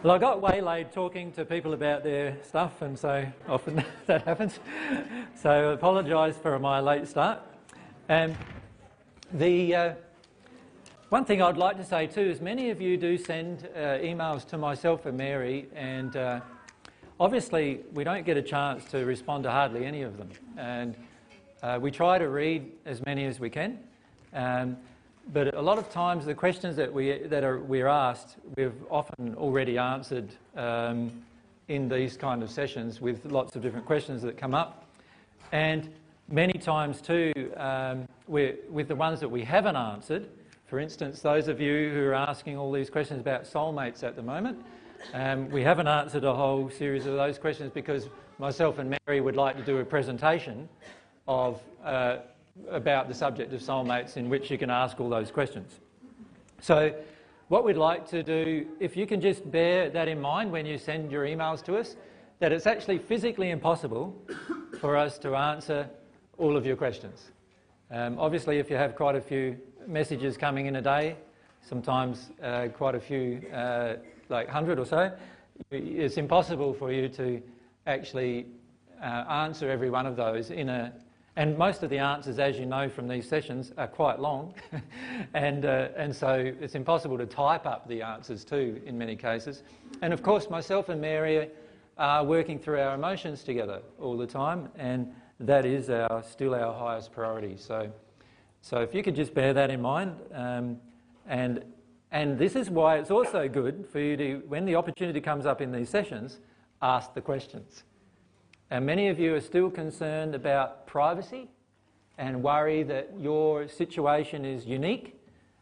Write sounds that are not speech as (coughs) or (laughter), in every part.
Well, I got waylaid talking to people about their stuff, and so often (laughs) that happens. So I apologise for my late start. Um, the uh, one thing I'd like to say too is many of you do send uh, emails to myself and Mary, and uh, obviously we don't get a chance to respond to hardly any of them. And uh, we try to read as many as we can. Um, but a lot of times the questions that, we, that are, we're asked, we've often already answered um, in these kind of sessions with lots of different questions that come up. And many times too, um, with the ones that we haven't answered, for instance, those of you who are asking all these questions about soulmates at the moment, um, we haven't answered a whole series of those questions because myself and Mary would like to do a presentation of uh, about the subject of soulmates in which you can ask all those questions. So what we'd like to do, if you can just bear that in mind when you send your emails to us, that it's actually physically impossible for us to answer all of your questions. Um, obviously, if you have quite a few messages coming in a day, sometimes uh, quite a few, uh, like 100 or so, it's impossible for you to actually uh, answer every one of those in a, and most of the answers, as you know from these sessions, are quite long. (laughs) and, uh, and so it's impossible to type up the answers too in many cases. And of course, myself and Mary are working through our emotions together all the time, and that is our, still our highest priority. So, so if you could just bear that in mind. Um, and, and this is why it's also good for you to, when the opportunity comes up in these sessions, ask the questions. And many of you are still concerned about privacy and worry that your situation is unique.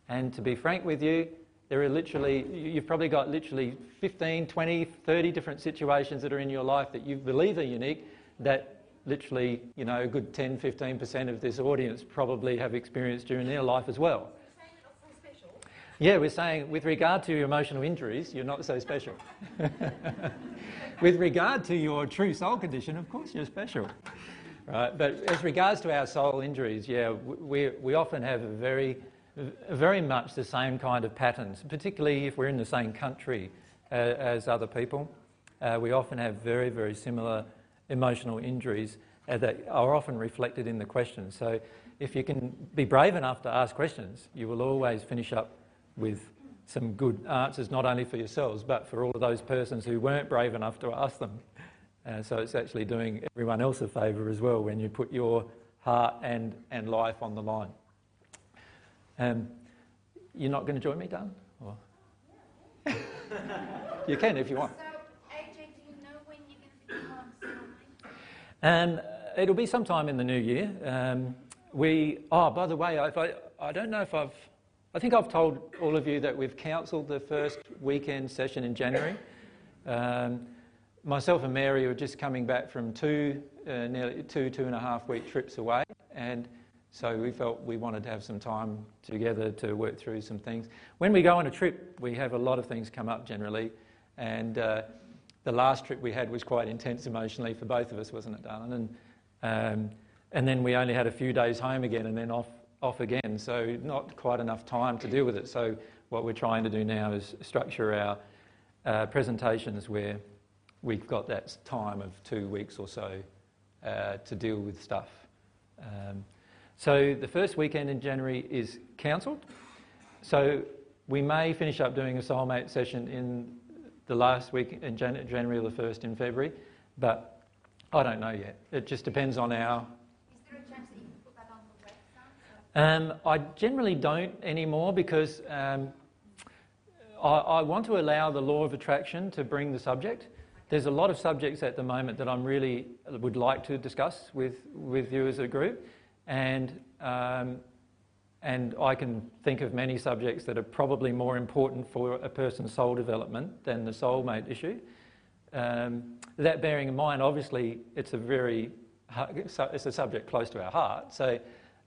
And to be frank with you, there are literally, you've probably got literally 15, 20, 30 different situations that are in your life that you believe are unique that literally, you know, a good 10, 15% of this audience probably have experienced during their life as well. Yeah, we're saying with regard to your emotional injuries, you're not so special. (laughs) with regard to your true soul condition, of course you're special. Right? But as regards to our soul injuries, yeah, we, we often have very, very much the same kind of patterns, particularly if we're in the same country uh, as other people. Uh, we often have very, very similar emotional injuries uh, that are often reflected in the questions. So if you can be brave enough to ask questions, you will always finish up with some good answers, not only for yourselves, but for all of those persons who weren't brave enough to ask them. Uh, so it's actually doing everyone else a favour as well when you put your heart and, and life on the line. Um, you're not going to join me, Dan? Or... (laughs) you can if you want. So, AJ, do you know when you're going to be um, It'll be sometime in the new year. Um, we, oh, by the way, I, I don't know if I've I think I've told all of you that we've cancelled the first weekend session in January. Um, myself and Mary were just coming back from two, uh, nearly two, two and a half week trips away, and so we felt we wanted to have some time together to work through some things. When we go on a trip, we have a lot of things come up generally, and uh, the last trip we had was quite intense emotionally for both of us, wasn't it, darling? And, um, and then we only had a few days home again, and then off off again, so not quite enough time to deal with it. So what we're trying to do now is structure our uh, presentations where we've got that time of two weeks or so uh, to deal with stuff. Um, so the first weekend in January is cancelled. So we may finish up doing a soulmate session in the last week in Jan- January or the first in February, but I don't know yet. It just depends on our um, I generally don't anymore because um, I, I, want to allow the law of attraction to bring the subject. There's a lot of subjects at the moment that I'm really would like to discuss with, with you as a group, and um, and I can think of many subjects that are probably more important for a person's soul development than the soulmate issue. Um, that bearing in mind, obviously, it's a very it's a subject close to our heart, so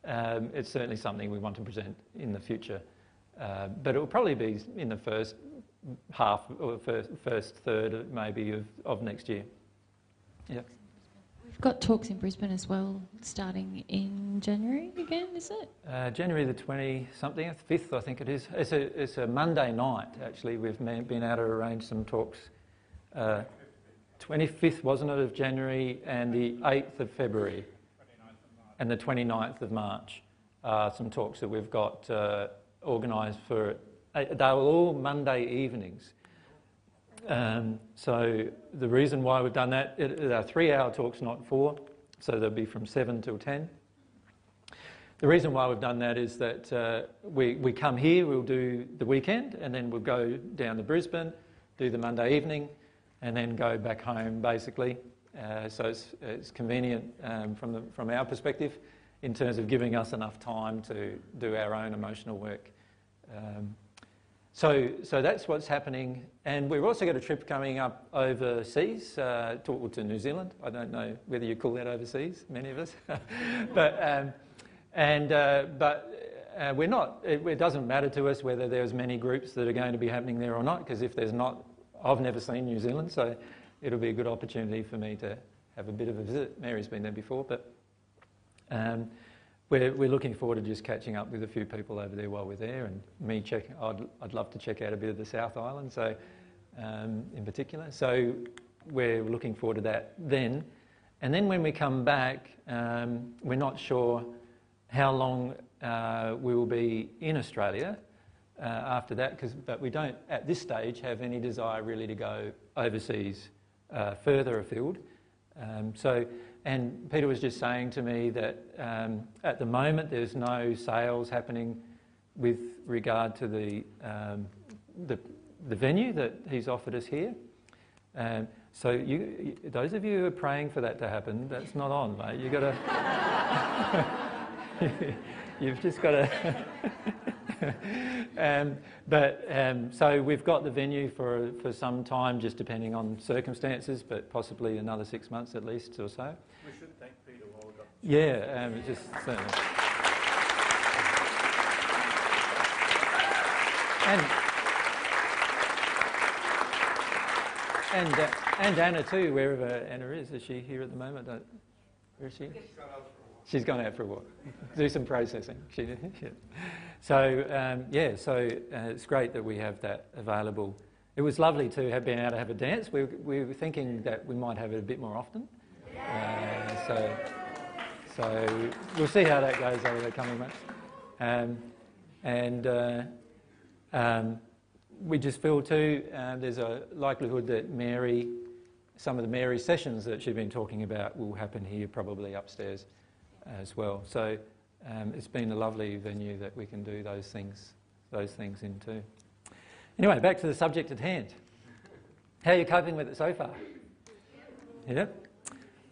um, it's certainly something we want to present in the future. Uh, but it will probably be in the first half or first, first third maybe of, of next year. Yeah. We've got talks in Brisbane as well, starting in January again, is it? Uh, January the 20 something, 5th, I think it is. It's a, it's a Monday night, actually. We've been able to arrange some talks. Uh, 25th, wasn't it, of January, and the 8th of February, and the 29th of March. Some talks that we've got uh, organised for. Uh, they were all Monday evenings. Um, so the reason why we've done that, are three-hour talks, not four. So they'll be from seven till ten. The reason why we've done that is that uh, we, we come here, we'll do the weekend, and then we'll go down to Brisbane, do the Monday evening, and then go back home basically. Uh, so it's, it's convenient um, from, the, from our perspective in terms of giving us enough time to do our own emotional work. Um, so, so that's what's happening. And we've also got a trip coming up overseas uh, to, to New Zealand. I don't know whether you call that overseas, many of us. (laughs) but, um, and, uh, but uh, we're not, it, it, doesn't matter to us whether there's many groups that are going to be happening there or not, because if there's not, I've never seen New Zealand, so it'll be a good opportunity for me to have a bit of a visit. Mary's been there before, but um, we're, we're looking forward to just catching up with a few people over there while we're there, and me checking. I'd, I'd love to check out a bit of the South Island, so um, in particular. So we're looking forward to that then, and then when we come back, um, we're not sure how long uh, we will be in Australia uh, after that, cause, but we don't at this stage have any desire really to go overseas uh, further afield. Um, so and Peter was just saying to me that um, at the moment there's no sales happening with regard to the, um, the, the, venue that he's offered us here. Um, so you, those of you who are praying for that to happen, that's not on, mate. You've got to. You've just got to. (laughs) um, but um, so we've got the venue for for some time, just depending on circumstances, but possibly another six months at least or so. We should thank Peter while we've got. Yeah, um, just certainly. And and uh, and Anna too, wherever Anna is. Is she here at the moment? Where is she? She's gone out for a walk. (laughs) Do some processing. She, yeah. (laughs) So, um, yeah, so uh, it's great that we have that available. It was lovely to have been able to have a dance. We, we were thinking that we might have it a bit more often. Uh, so, so we'll see how that goes over the coming months. Um, and uh, um, we just feel too, uh, there's a likelihood that Mary, some of the Mary sessions that she's been talking about will happen here, probably upstairs as well. So um, it's been a lovely venue that we can do those things, those things in too. Anyway, back to the subject at hand. How are you coping with it so far? Yeah?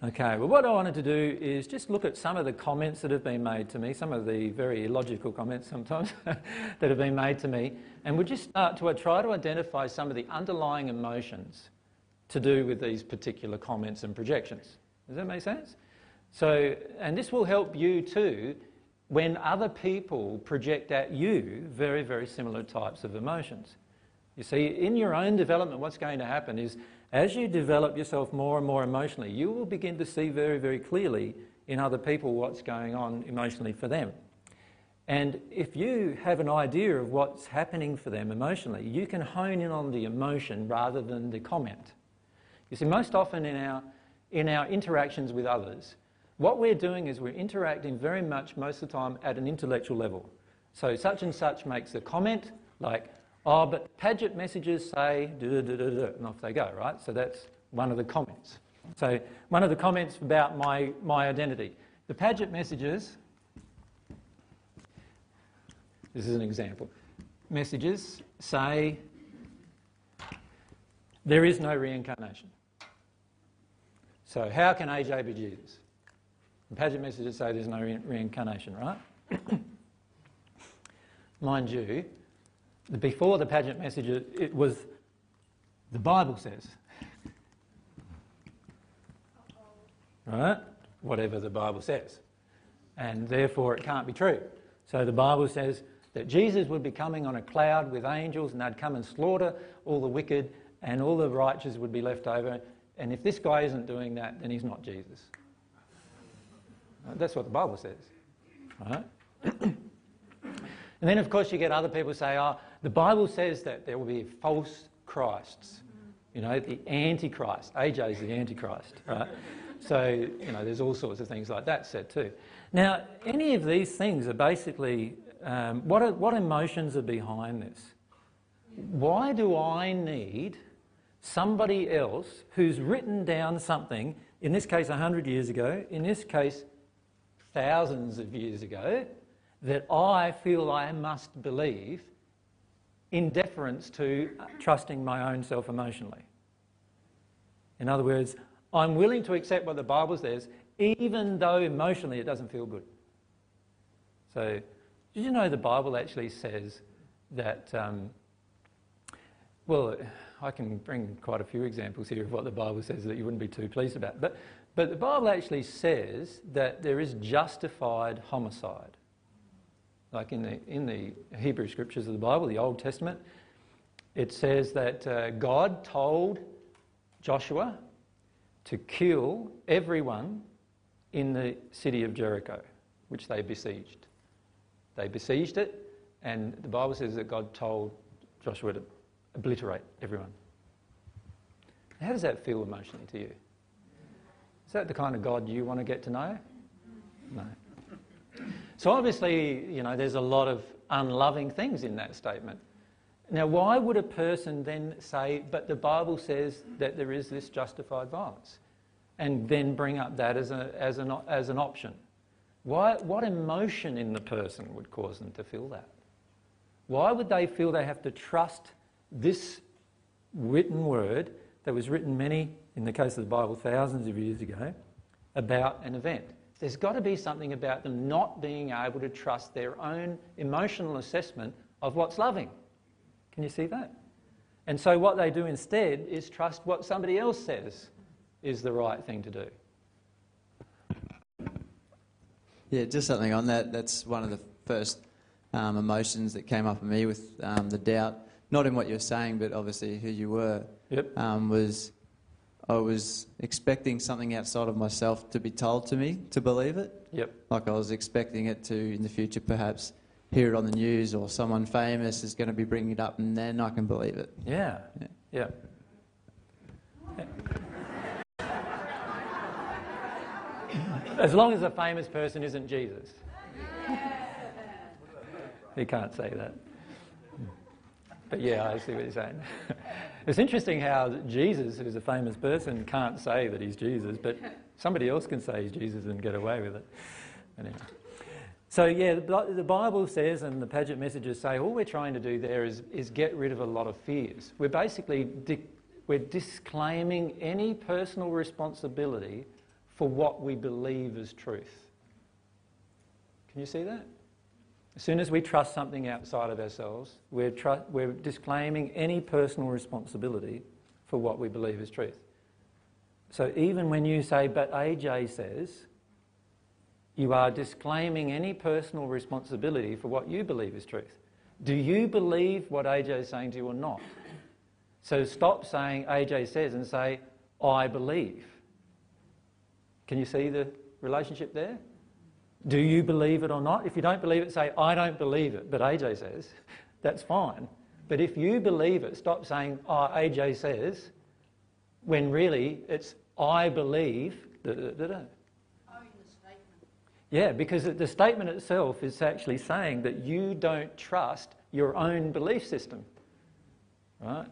Okay, well, what I wanted to do is just look at some of the comments that have been made to me, some of the very illogical comments sometimes (laughs) that have been made to me, and we'll just start to try to identify some of the underlying emotions to do with these particular comments and projections. Does that make sense? So, and this will help you too when other people project at you very, very similar types of emotions. You see, in your own development, what's going to happen is as you develop yourself more and more emotionally, you will begin to see very, very clearly in other people what's going on emotionally for them. And if you have an idea of what's happening for them emotionally, you can hone in on the emotion rather than the comment. You see, most often in our, in our interactions with others, what we're doing is we're interacting very much most of the time at an intellectual level. So such and such makes a comment like, oh, but Padgett messages say, da da da, and off they go, right? So that's one of the comments. So one of the comments about my, my identity. The Padgett messages, this is an example, messages say there is no reincarnation. So how can AJ be Jesus? The Padgett messages say there's no re- reincarnation, right? (coughs) Mind you, before the Padgett messages, it was the Bible says. Right? Whatever the Bible says. And therefore it can't be true. So the Bible says that Jesus would be coming on a cloud with angels and they'd come and slaughter all the wicked and all the righteous would be left over. And if this guy isn't doing that, then he's not Jesus. That's what the Bible says. Right? (clears throat) and then, of course, you get other people say, oh, the Bible says that there will be false Christs. You know, the Antichrist. AJ is the Antichrist, right? so, you know, there's all sorts of things like that said too. Now, any of these things are basically um, what, are, what emotions are behind this? Why do I need somebody else who's written down something, in this case 100 years ago, in this case thousands of years ago, that I feel I must believe in deference to trusting my own self emotionally? In other words, I'm willing to accept what the Bible says, even though emotionally it doesn't feel good. So, did you know the Bible actually says that? Um, well, I can bring quite a few examples here of what the Bible says that you wouldn't be too pleased about. But, but the Bible actually says that there is justified homicide. Like in the, in the Hebrew scriptures of the Bible, the Old Testament, it says that uh, God told Joshua to kill everyone in the city of Jericho, which they besieged. They besieged it, and the Bible says that God told Joshua to obliterate everyone. How does that feel emotionally to you? That the kind of God you want to get to know? No. So obviously, you know, there's a lot of unloving things in that statement. Now, why would a person then say, but the Bible says that there is this justified violence, and then bring up that as, a, as, an, as an option? Why, what emotion in the person would cause them to feel that? Why would they feel they have to trust this written word that was written many, in the case of the Bible, thousands of years ago, about an event? There's got to be something about them not being able to trust their own emotional assessment of what's loving. Can you see that? And so what they do instead is trust what somebody else says is the right thing to do. Yeah, just something on that. That's one of the first um, emotions that came up in me with um, the doubt, not in what you're saying, but obviously who you were. Yep. Um, was I was expecting something outside of myself to be told to me to believe it. Yep. Like I was expecting it to in the future, perhaps hear it on the news or someone famous is going to be bringing it up, and then I can believe it. Yeah. Yeah. Yeah. As long as a famous person isn't Jesus. (laughs) He can't say that. But yeah, I see what you're saying. (laughs) it's interesting how Jesus, who's a famous person, can't say that he's Jesus, but somebody else can say he's Jesus and get away with it. Anyway. So, yeah, the Bible says, and the Padgett messages say, all we're trying to do there is, is get rid of a lot of fears. We're basically di- we're disclaiming any personal responsibility for what we believe is truth. Can you see that? As soon as we trust something outside of ourselves, we're, tr- we're disclaiming any personal responsibility for what we believe is truth. So even when you say, but AJ says, you are disclaiming any personal responsibility for what you believe is truth. Do you believe what AJ is saying to you or not? So stop saying AJ says and say, I believe. Can you see the relationship there? Do you believe it or not? If you don't believe it, say, I don't believe it, but AJ says. That's fine. But if you believe it, stop saying, oh, AJ says, when really it's, I believe. Da, da, da, yeah, because the statement itself is actually saying that you don't trust your own belief system. Right?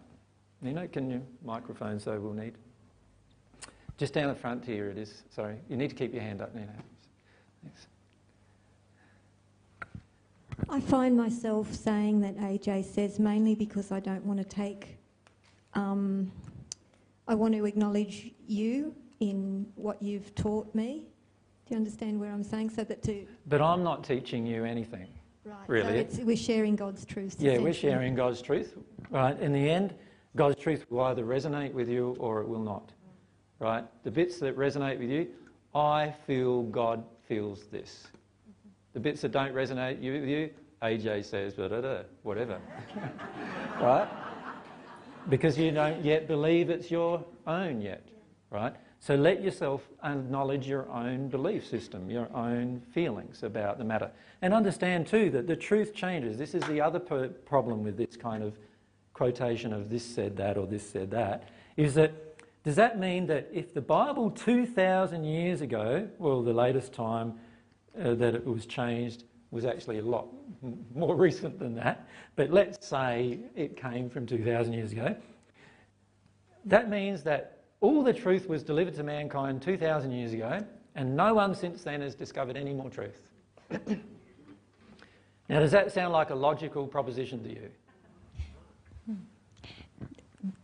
Nino, can your microphone so we'll need? Just down the front here it is. Sorry. You need to keep your hand up, Nino. Thanks. I find myself saying that AJ says mainly because I don't want to take, um, I want to acknowledge you in what you've taught me. Do you understand where I'm saying? So that to. But I'm not teaching you anything. Right. Really? So we're sharing God's truth. Yeah, we're sharing God's truth. Right. In the end, God's truth will either resonate with you or it will not. Right. The bits that resonate with you, I feel God feels this. The bits that don't resonate with you, AJ says, whatever. (laughs) right? Because you don't yet believe it's your own yet. Right? So let yourself acknowledge your own belief system, your own feelings about the matter. And understand too that the truth changes. This is the other per- problem with this kind of quotation of this said that or this said that, is that does that mean that if the Bible 2,000 years ago, well, the latest time uh, that it was changed was actually a lot (laughs) more recent than that, but let's say it came from 2,000 years ago, that means that all the truth was delivered to mankind 2,000 years ago, and no one since then has discovered any more truth. (coughs) now, does that sound like a logical proposition to you?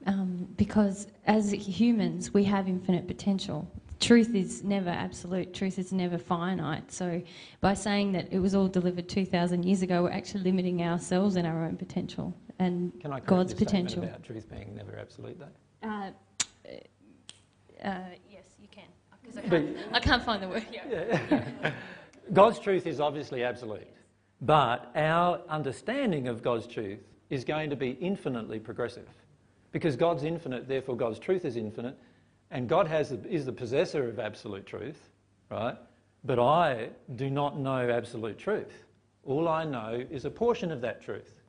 Um, because as humans, we have infinite potential. Truth is never absolute, truth is never finite. So, by saying that it was all delivered 2,000 years ago, we're actually limiting ourselves and our own potential and Can I correct God's potential. about truth being never absolute, though? Uh, uh, yes, you can. 'Cause I can't, I can't find the word. Yeah. (laughs) God's truth is obviously absolute, but our understanding of God's truth is going to be infinitely progressive. Because God's infinite, therefore God's truth is infinite, and God has, is the possessor of absolute truth, right? But I do not know absolute truth. All I know is a portion of that truth.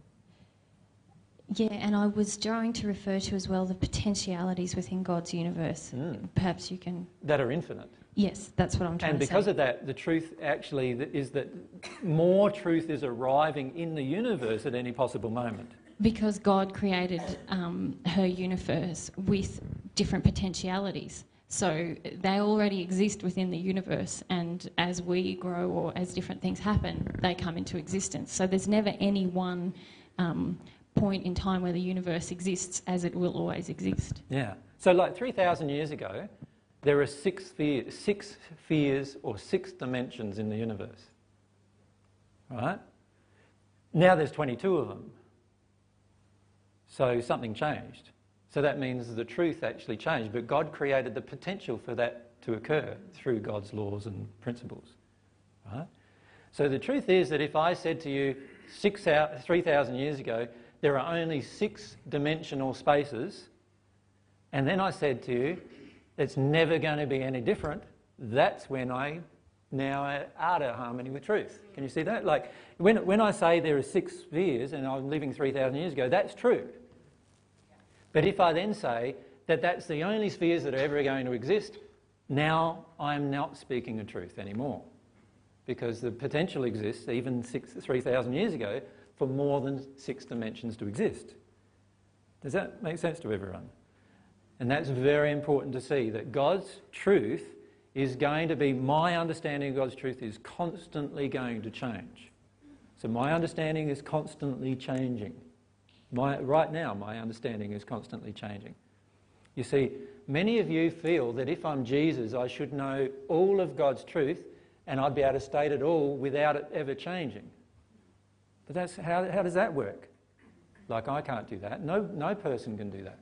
Yeah, and I was trying to refer to as well the potentialities within God's universe. Mm. Perhaps you can. that are infinite. Yes, that's what I'm trying And to because of that, the truth actually is that more truth is arriving in the universe at any possible moment. Because God created um, her universe with different potentialities. So they already exist within the universe, and as we grow or as different things happen, they come into existence. So there's never any one um, point in time where the universe exists as it will always exist. Yeah. So, like 3,000 years ago, there are six, sphere- six spheres or six dimensions in the universe. Right? Now there's 22 of them. So something changed. So that means the truth actually changed, but God created the potential for that to occur through God's laws and principles. Right? So the truth is that if I said to you six out, 3,000 years ago, there are only six dimensional spaces, and then I said to you, it's never going to be any different, that's when I now out of harmony with truth. Can you see that? Like, when, when I say there are six spheres and I'm living 3,000 years ago, that's true. But if I then say that that's the only spheres that are ever going to exist, now I'm not speaking the truth anymore. Because the potential exists, even 3,000 years ago, for more than six dimensions to exist. Does that make sense to everyone? And that's very important to see that God's truth is going to be, my understanding of God's truth is constantly going to change. So my understanding is constantly changing. My, right now, my understanding is constantly changing. You see, many of you feel that if I'm Jesus, I should know all of God's truth and I'd be able to state it all without it ever changing. But that's, how, how does that work? Like, I can't do that. No, no person can do that.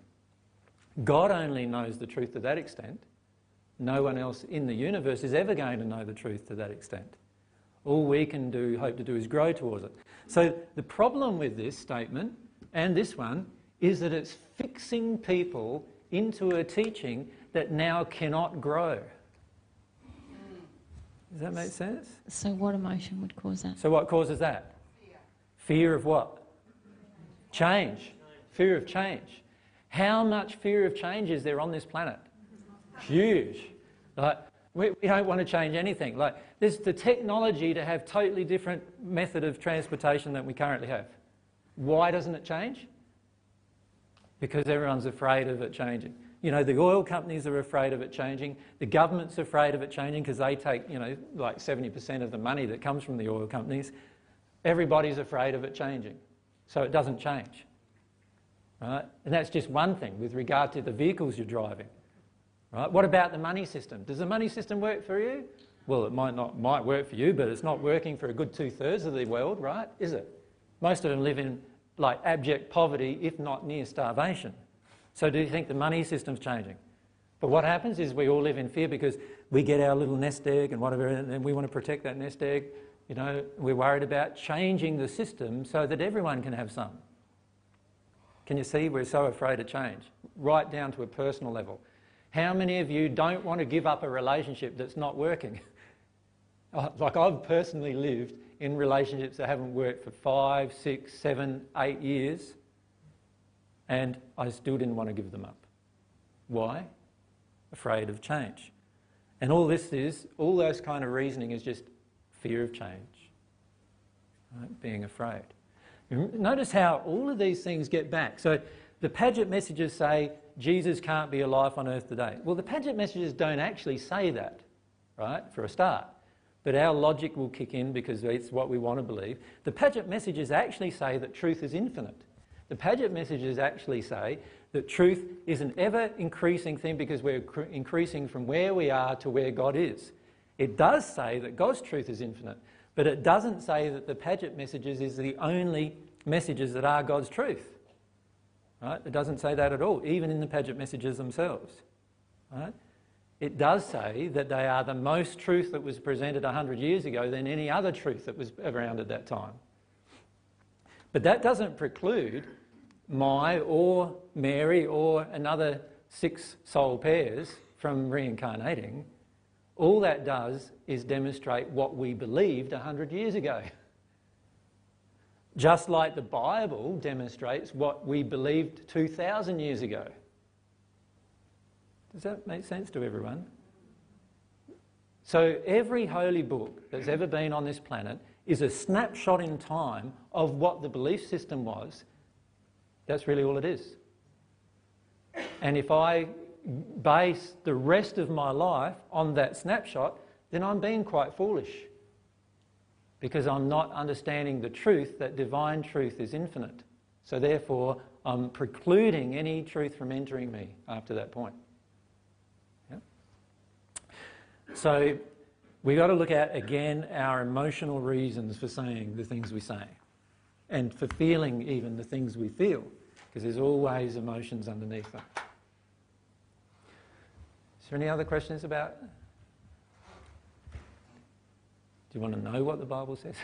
God only knows the truth to that extent. No one else in the universe is ever going to know the truth to that extent. All we can do, hope to do, is grow towards it. So the problem with this statement and this one is that it's fixing people into a teaching that now cannot grow. Does that make sense? So, what emotion would cause that? So what causes that? Fear. Fear of what? Change. Fear of change. How much fear of change is there on this planet? Huge. Like, we, we don't want to change anything. Like, there's the technology to have totally different method of transportation than we currently have. Why doesn't it change? Because everyone's afraid of it changing. You know, the oil companies are afraid of it changing. The government's afraid of it changing because they take, you know, like 70% of the money that comes from the oil companies. Everybody's afraid of it changing. So it doesn't change. Right? And that's just one thing with regard to the vehicles you're driving. Right? What about the money system? Does the money system work for you? Well, it might not might work for you, but it's not working for a good two thirds of the world, right? Is it? Most of them live in like abject poverty, if not near starvation. So do you think the money system's changing? But what happens is we all live in fear because we get our little nest egg and whatever, and we want to protect that nest egg. You know, we're worried about changing the system so that everyone can have some. Can you see? We're so afraid of change, right down to a personal level. How many of you don't want to give up a relationship that's not working? (laughs) like I've personally lived in relationships that haven't worked for five, six, seven, eight years, and I still didn't want to give them up. Why? Afraid of change. And all this is, all those kind of reasoning is just fear of change, right? being afraid. Notice how all of these things get back. So the Padgett messages say Jesus can't be alive on earth today. Well, the Padgett messages don't actually say that, right, for a start. But our logic will kick in because it's what we want to believe. The Padgett messages actually say that truth is infinite. The Padgett messages actually say that truth is an ever increasing thing because we're increasing from where we are to where God is. It does say that God's truth is infinite, but it doesn't say that the Padgett messages is the only messages that are God's truth. Right? It doesn't say that at all, even in the Padgett messages themselves. Right? It does say that they are the most truth that was presented 100 years ago than any other truth that was around at that time. But that doesn't preclude my or Mary or another six soul pairs from reincarnating. All that does is demonstrate what we believed 100 years ago. Just like the Bible demonstrates what we believed 2,000 years ago. Does that make sense to everyone? So, every holy book that's ever been on this planet is a snapshot in time of what the belief system was that's really all it is. And if I base the rest of my life on that snapshot, then I'm being quite foolish. Because I'm not understanding the truth that divine truth is infinite. So therefore, I'm precluding any truth from entering me after that point. Yeah? So we've got to look at again our emotional reasons for saying the things we say and for feeling even the things we feel because there's always emotions underneath them. Is there any other questions about? Do you want to know what the Bible says?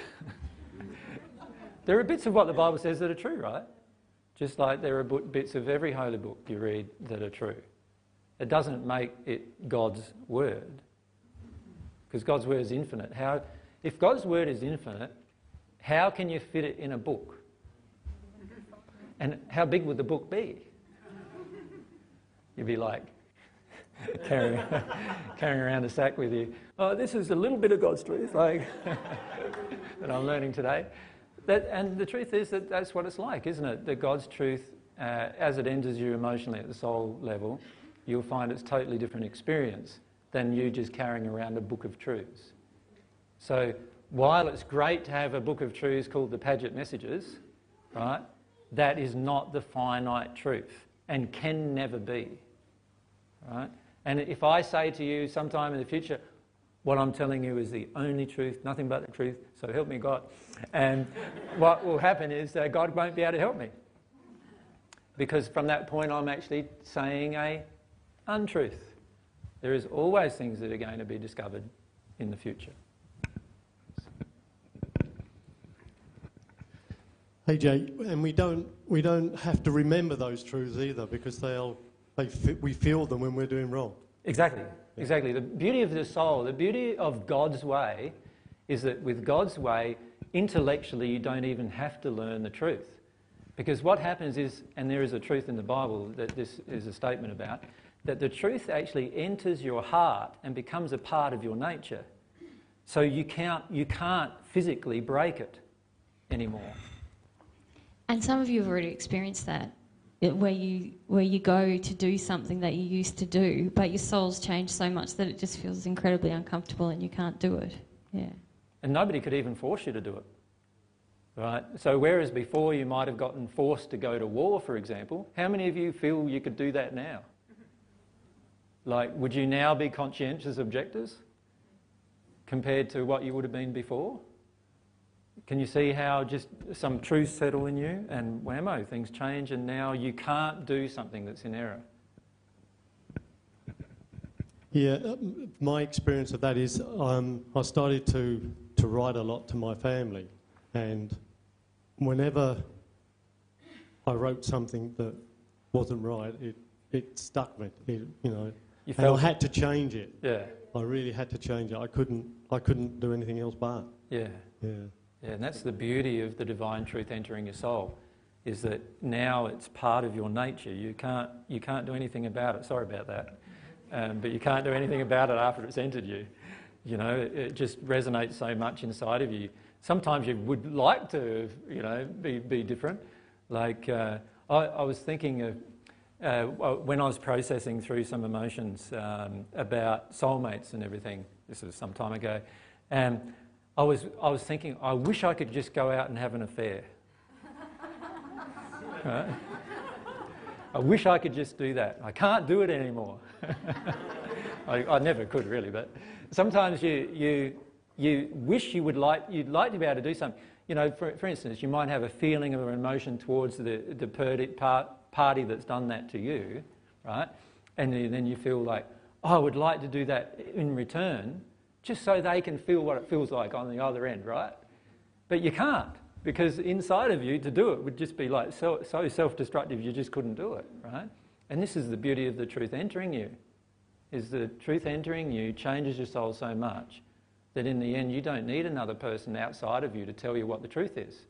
(laughs) there are bits of what the Bible says that are true, right? Just like there are bits of every holy book you read that are true. It doesn't make it God's word. Because God's word is infinite. How, if God's word is infinite, how can you fit it in a book? And how big would the book be? You'd be like (laughs) carrying, (laughs) carrying around a sack with you. Oh, this is a little bit of God's truth, like (laughs) that I'm learning today. That, and the truth is that that's what it's like, isn't it? That God's truth, uh, as it enters you emotionally at the soul level, you'll find it's totally different experience than you just carrying around a book of truths. So while it's great to have a book of truths called the Padgett Messages, right? that is not the finite truth and can never be. Right? And if I say to you sometime in the future, what I'm telling you is the only truth, nothing but the truth, so help me God. And what will happen is that God won't be able to help me. Because from that point, I'm actually saying a untruth. There is always things that are going to be discovered in the future. Hey Jay, and we don't we don't have to remember those truths either because they'll they we feel them when we're doing wrong. Exactly, exactly. The beauty of the soul, the beauty of God's way, is that with God's way, intellectually you don't even have to learn the truth, because what happens is, and there is a truth in the Bible that this is a statement about, that the truth actually enters your heart and becomes a part of your nature. So you can't you can't physically break it anymore. And some of you have already experienced that, where you where you go to do something that you used to do, but your soul's changed so much that it just feels incredibly uncomfortable and you can't do it. Yeah. And nobody could even force you to do it. Right? So whereas before you might have gotten forced to go to war, for example, how many of you feel you could do that now? Like, would you now be conscientious objectors compared to what you would have been before? Can you see how just some truths settle in you and whammo, things change and now you can't do something that's in error? Yeah, uh, my experience of that is um, I started to, to write a lot to my family, and whenever I wrote something that wasn't right, it, it stuck me. It, you know, You And I had to change it. yeah, I really had to change it. I couldn't, I couldn't do anything else but. yeah. Yeah. Yeah, and that's the beauty of the divine truth entering your soul, is that now it's part of your nature. You can't, you can't do anything about it. Sorry about that. Um, but you can't do anything about it after it's entered you. You know, it, it just resonates so much inside of you. Sometimes you would like to, you know, be, be different. Like, uh, I, I was thinking of uh, when I was processing through some emotions um, about soulmates and everything, this was some time ago, and I was, I was thinking, I wish I could just go out and have an affair. (laughs) I wish I could just do that. I can't do it anymore. (laughs) I, I never could really, but sometimes you, you, you wish you would like, you'd like to be able to do something. You know, for, for instance, you might have a feeling or an emotion towards the, the part, party that's done that to you, right? And then you feel like, oh, I would like to do that in return, just so they can feel what it feels like on the other end, right? But you can't, because inside of you to do it would just be like so, so self destructive you just couldn't do it, right? And this is the beauty of the truth entering you, is the truth entering you changes your soul so much that in the end you don't need another person outside of you to tell you what the truth is,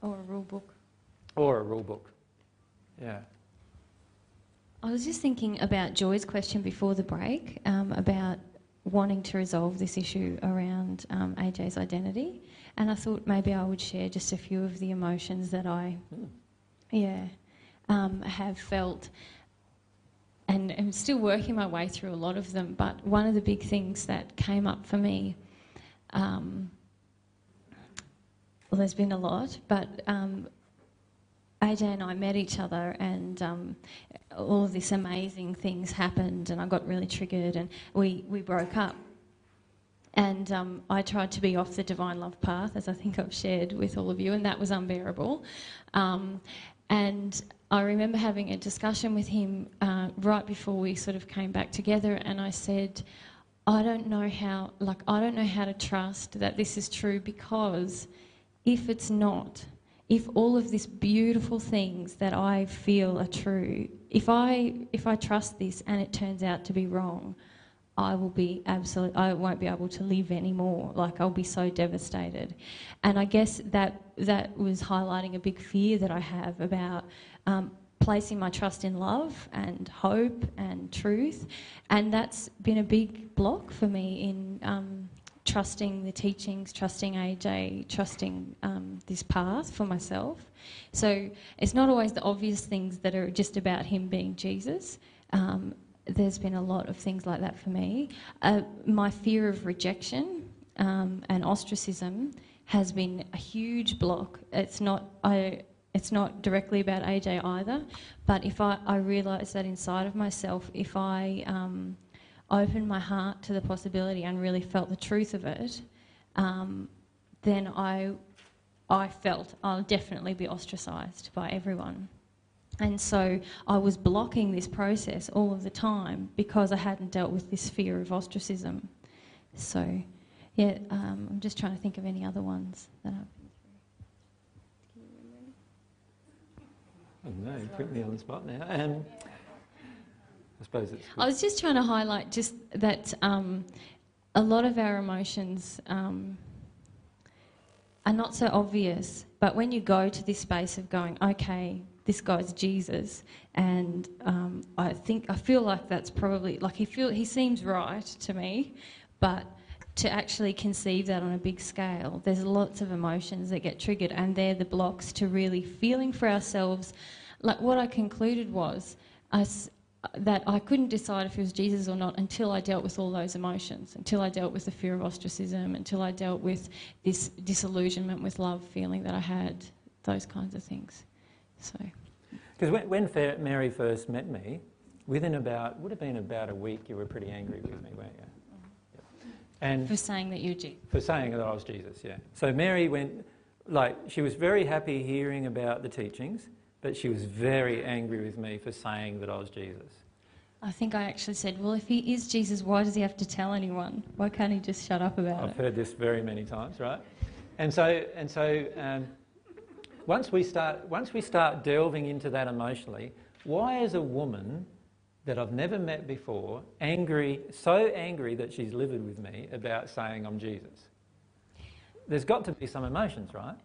Or a rule book. or a rule book. Yeah. I was just thinking about Joy's question before the break um, about wanting to resolve this issue around um, AJ's identity, and I thought maybe I would share just a few of the emotions that I, yeah, um, have felt, and am still working my way through a lot of them. But one of the big things that came up for me. Um, well, there's been a lot, but AJ and I met each other, and um, all of these amazing things happened, and I got really triggered, and we, we broke up. And um, I tried to be off the divine love path, as I think I've shared with all of you, and that was unbearable. Um, and I remember having a discussion with him uh, right before we sort of came back together, and I said, I don't know how, like, I don't know how to trust that this is true because if it's not, if all of these beautiful things that I feel are true, if I if I trust this and it turns out to be wrong, I will be absolute. I won't be able to live anymore. Like I'll be so devastated, and I guess that that was highlighting a big fear that I have about. Um, placing my trust in love and hope and truth and that's been a big block for me in um, trusting the teachings, trusting AJ, trusting um, this path for myself. So it's not always the obvious things that are just about him being Jesus. Um, there's been a lot of things like that for me. Uh, my fear of rejection um, and ostracism has been a huge block. It's not I. It's not directly about AJ either, but if I, I realise that inside of myself, if I um, opened my heart to the possibility and really felt the truth of it, um, then I, I felt I'll definitely be ostracised by everyone. And so I was blocking this process all of the time because I hadn't dealt with this fear of ostracism. So, yeah, um, I'm just trying to think of any other ones that I've been through. I don't know, put me on the spot now. Um, I suppose it's. I was just trying to highlight just that um, a lot of our emotions um, are not so obvious, but when you go to this space of going, okay, this guy's Jesus, and um, I think I feel like that's probably like he feel he seems right to me, but to actually conceive that on a big scale, there's lots of emotions that get triggered, and they're the blocks to really feeling for ourselves. Like what I concluded was, I s that I couldn't decide if it was Jesus or not until I dealt with all those emotions, until I dealt with the fear of ostracism, until I dealt with this disillusionment with love feeling that I had, those kinds of things. So, Because when, when Fa- Mary first met me, within about, would have been about a week, you were pretty angry with me, weren't you? Yeah. And for saying that you're Jesus. for saying that I was Jesus, yeah. So Mary went, like, she was very happy hearing about the teachings, but she was very angry with me for saying that I was Jesus. I think I actually said, well, if he is Jesus, why does he have to tell anyone? Why can't he just shut up about it? I've heard this very many times, right? And so, and so um, once, we start, once we start delving into that emotionally, why, is a woman, that I've never met before, angry, so angry that she's livid with me about saying I'm Jesus. There's got to be some emotions, right?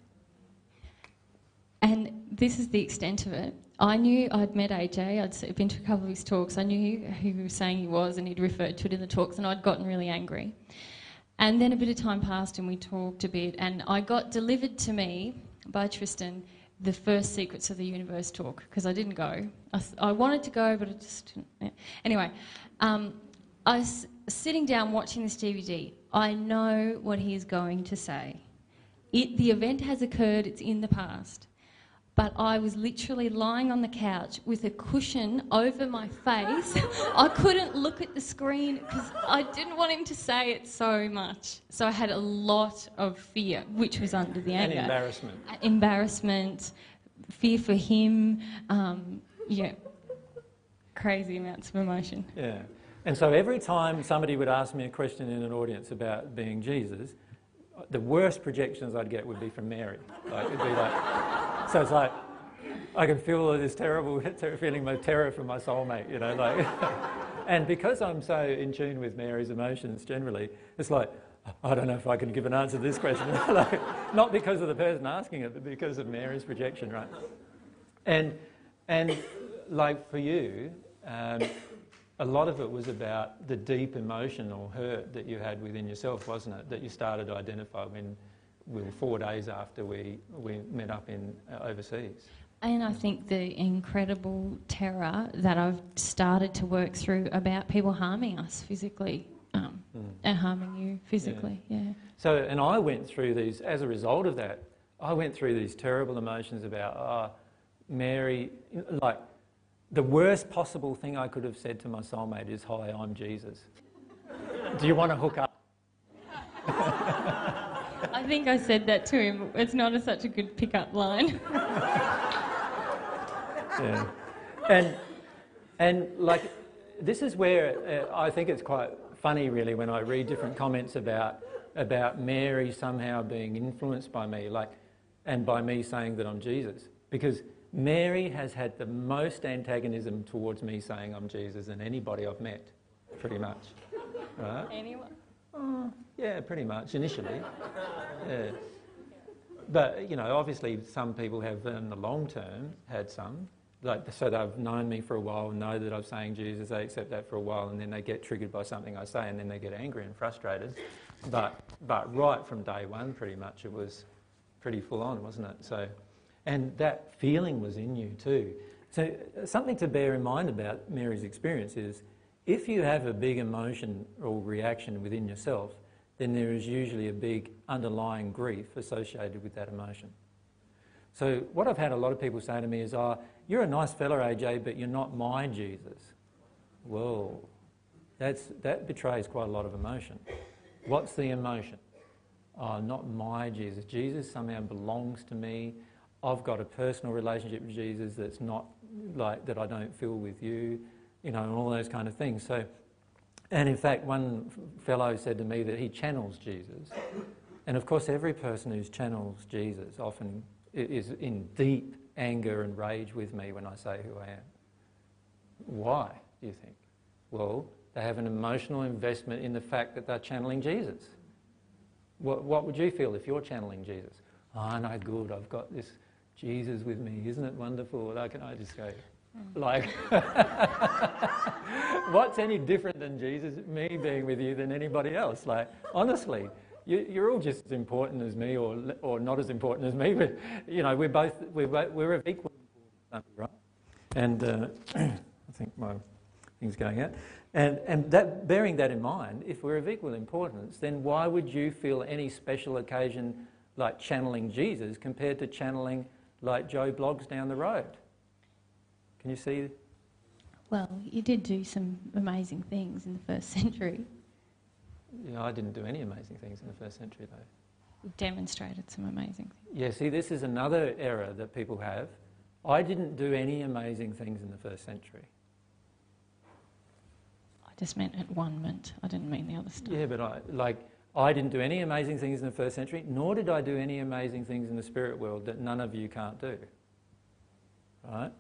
And this is the extent of it. I knew I'd met AJ, I'd been to a couple of his talks, I knew who he was saying he was, and he'd referred to it in the talks, and I'd gotten really angry. And then a bit of time passed, and we talked a bit, and I got delivered to me by Tristan the first Secrets of the Universe talk, because I didn't go. I, I wanted to go, but I just didn't. yeah. Anyway, um, I was sitting down watching this DVD. I know what he is going to say. It, the event has occurred, it's in the past. But I was literally lying on the couch with a cushion over my face. (laughs) I couldn't look at the screen because I didn't want him to say it so much. So I had a lot of fear, which was under the And anger. embarrassment. Uh, Embarrassment, fear for him, um, yeah, crazy amounts of emotion. Yeah. And so every time somebody would ask me a question in an audience about being Jesus, the worst projections I'd get would be from Mary. Like, it'd be like, so it's like, I can feel this terrible ter- feeling of terror from my soulmate, you know, like, (laughs) and because I'm so in tune with Mary's emotions generally, it's like, I don't know if I can give an answer to this question. (laughs) like, not because of the person asking it, but because of Mary's projection, right? And, and like for you, um, a lot of it was about the deep emotional hurt that you had within yourself, wasn't it? That you started to identify when we were four days after we, we met up in uh, overseas. And I think the incredible terror that I've started to work through about people harming us physically um, and harming you physically. Yeah. So, and I went through these, as a result of that, I went through these terrible emotions about, ah, Mary, like, the worst possible thing I could have said to my soulmate is, Hi, I'm Jesus. Do you want to hook up? (laughs) I think I said that to him. It's not a, such a good pickup line. (laughs) Yeah. And, and like, this is where uh, I think it's quite funny, really, when I read different comments about, about Mary somehow being influenced by me, like, and by me saying that I'm Jesus. Because Mary has had the most antagonism towards me saying I'm Jesus than anybody I've met, pretty much. Right? Anyone? Oh, yeah, pretty much, initially. Yeah. But, you know, obviously some people have in the long term had some. Like, so they've known me for a while and know that I'm saying Jesus, they accept that for a while, and then they get triggered by something I say, and then they get angry and frustrated. But, but right from day one, pretty much, it was pretty full on, wasn't it? So, and that feeling was in you too. So, uh, something to bear in mind about Mary's experience is if you have a big emotion or reaction within yourself, then there is usually a big underlying grief associated with that emotion. So, what I've had a lot of people say to me is, Oh, you're a nice fella, AJ, but you're not my Jesus. Whoa, that's, that betrays quite a lot of emotion. What's the emotion? Oh, not my Jesus. Jesus somehow belongs to me. I've got a personal relationship with Jesus that's not like that I don't feel with you, you know, and all those kind of things. So, and in fact, one fellow said to me that he channels Jesus. And of course, every person who channels Jesus often is in deep anger and rage with me when I say who I am. Why, do you think? Well, they have an emotional investment in the fact that they're channeling Jesus. What, what would you feel if you're channeling Jesus? Oh, no, good, I've got this Jesus with me. Isn't it wonderful? Like, and I just go, like, (laughs) what's any different than Jesus, me being with you, than anybody else? Like, honestly, you, you're all just as important as me, or or not as important as me. But you know, we're both we're we're of equal importance, right? And uh, (clears throat) I think my thing's going out. And and that bearing that in mind, if we're of equal importance, then why would you feel any special occasion like channeling Jesus compared to channeling like Joe Bloggs down the road? Can you see? Well, you did do some amazing things in the first (laughs) century. You know, I didn't do any amazing things in the first century, though. You demonstrated some amazing things. Yeah, see, this is another error that people have. I didn't do any amazing things in the first century. I just meant at one mint. I didn't mean the other stuff. Yeah, but I, like, I didn't do any amazing things in the first century, nor did I do any amazing things in the spirit world that none of you can't do. Right?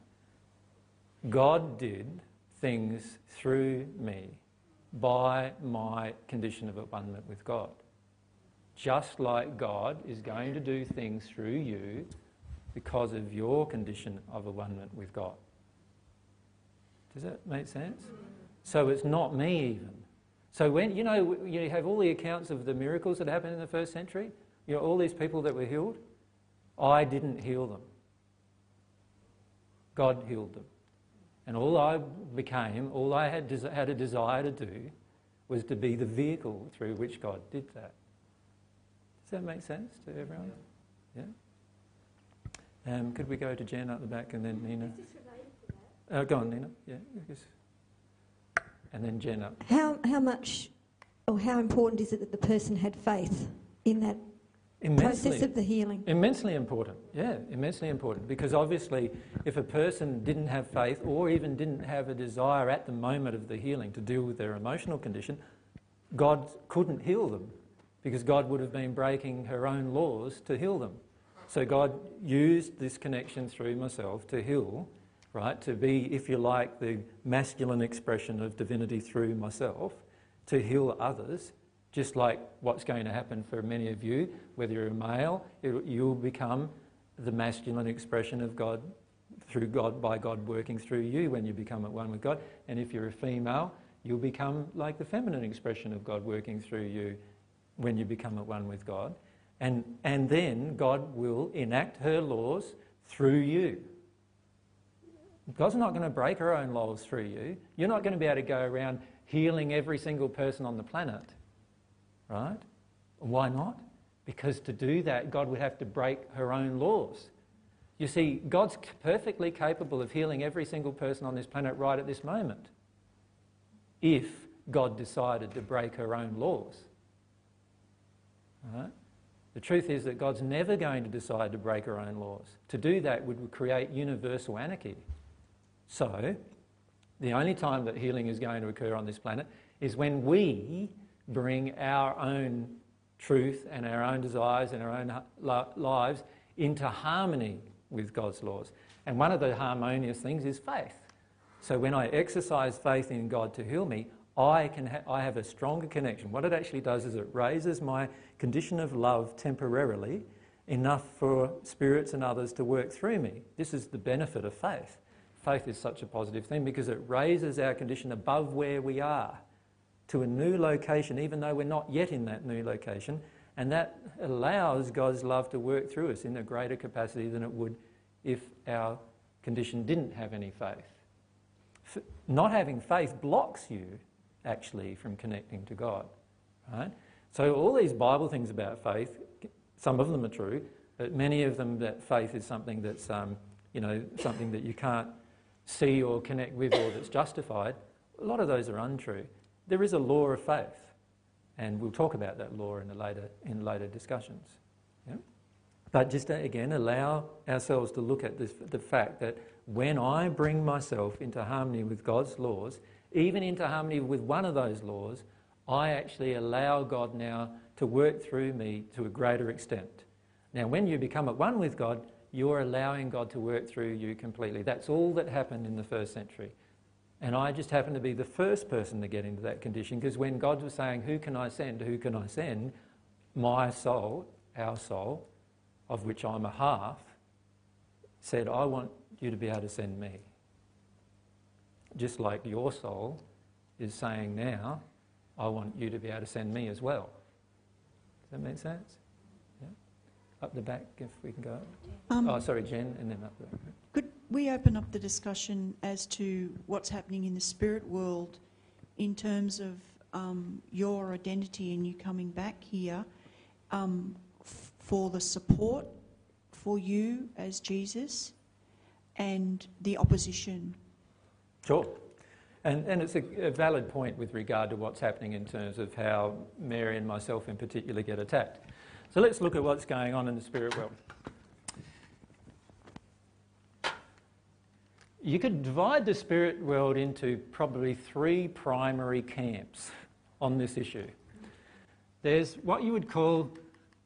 God did things through me by my condition of one with God. Just like God is going to do things through you because of your condition of a one with God. Does that make sense? So it's not me even. So when you know you have all the accounts of the miracles that happened in the first century, you know all these people that were healed, I didn't heal them. God healed them. And all I became, all I had, had a desire to do was to be the vehicle through which God did that. Does that make sense to everyone? Yeah? Um, could we go to Jen up the back and then Nina? Uh, go on, Nina. Yeah. And then Jenna. How, how much or how important is it that the person had faith in that Immensely, process of the healing? Immensely important, yeah, immensely important. Because obviously, if a person didn't have faith or even didn't have a desire at the moment of the healing to deal with their emotional condition, God couldn't heal them because God would have been breaking her own laws to heal them. So God used this connection through myself to heal, right? To be, if you like, the masculine expression of divinity through myself, to heal others, just like what's going to happen for many of you, whether you're a male, it, you'll become the masculine expression of God through God by God working through you when you become at one with God. And if you're a female, you'll become like the feminine expression of God working through you when you become at one with God. And, and then God will enact her laws through you. God's not going to break her own laws through you. You're not going to be able to go around healing every single person on the planet. Right? Why not? Because to do that, God would have to break her own laws. You see, God's perfectly capable of healing every single person on this planet right at this moment if God decided to break her own laws. Right? The truth is that God's never going to decide to break her own laws. To do that would create universal anarchy. So, the only time that healing is going to occur on this planet is when we bring our own truth and our own desires and our own lives into harmony with God's laws. And one of the harmonious things is faith. So when I exercise faith in God to heal me, I, can ha- I have a stronger connection. What it actually does is it raises my condition of love temporarily enough for spirits and others to work through me. This is the benefit of faith. Faith is such a positive thing because it raises our condition above where we are to a new location, even though we're not yet in that new location. And that allows God's love to work through us in a greater capacity than it would if our condition didn't have any faith. Not having faith blocks you actually from connecting to God. Right? So all these Bible things about faith, some of them are true, but many of them that faith is something that's um, you know something that you can't see or connect with or that's justified. A lot of those are untrue. There is a law of faith, and we'll talk about that law in later in later discussions. Yeah? But just to, again allow ourselves to look at this, the fact that when I bring myself into harmony with God's laws, even into harmony with one of those laws, I actually allow God now to work through me to a greater extent. Now, when you become at one with God, you're allowing God to work through you completely. That's all that happened in the first century. And I just happened to be the first person to get into that condition because when God was saying, Who can I send? Who can I send? My soul, our soul, of which I'm a half, said, I want you to be able to send me just like your soul is saying now, I want you to be able to send me as well. Does that make sense? Up the back, if we can go. Um, oh, sorry, Jen, and then up the back. Could we open up the discussion as to what's happening in the spirit world in terms of um, your identity and you coming back here um, f- for the support for you as Jesus and the opposition Sure. And, and it's a, a, valid point with regard to what's happening in terms of how Mary and myself in particular get attacked. So let's look at what's going on in the spirit world. You could divide the spirit world into probably three primary camps on this issue. There's what you would call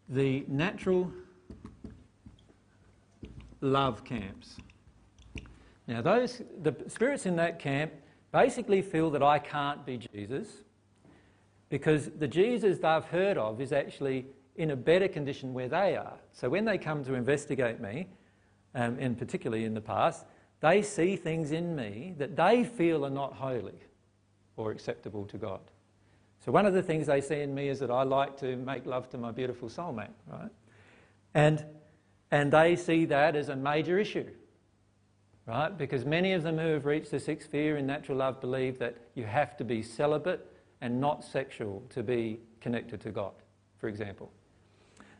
the natural love camps. Now, those, the spirits in that camp basically feel that I can't be Jesus because the Jesus they've heard of is actually in a better condition where they are. So when they come to investigate me, um, and particularly in the past, they see things in me that they feel are not holy or acceptable to God. So one of the things they see in me is that I like to make love to my beautiful soulmate, right? And, and they see that as a major issue, right? Because many of them who have reached the sixth sphere in natural love believe that you have to be celibate and not sexual to be connected to God, for example.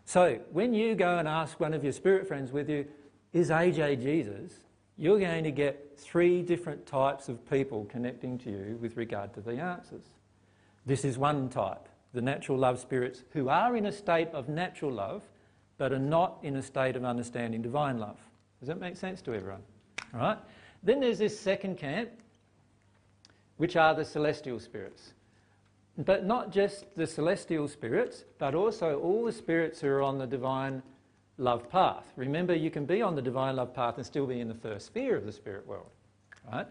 So when you go and ask one of your spirit friends with you, is AJ Jesus? You're going to get three different types of people connecting to you with regard to the answers. This is one type, the natural love spirits who are in a state of natural love but are not in a state of understanding divine love. Does that make sense to everyone? All right? Then there's this second camp, which are the celestial spirits. But not just the celestial spirits, but also all the spirits who are on the divine love path. Remember, you can be on the divine love path and still be in the first sphere of the spirit world, right?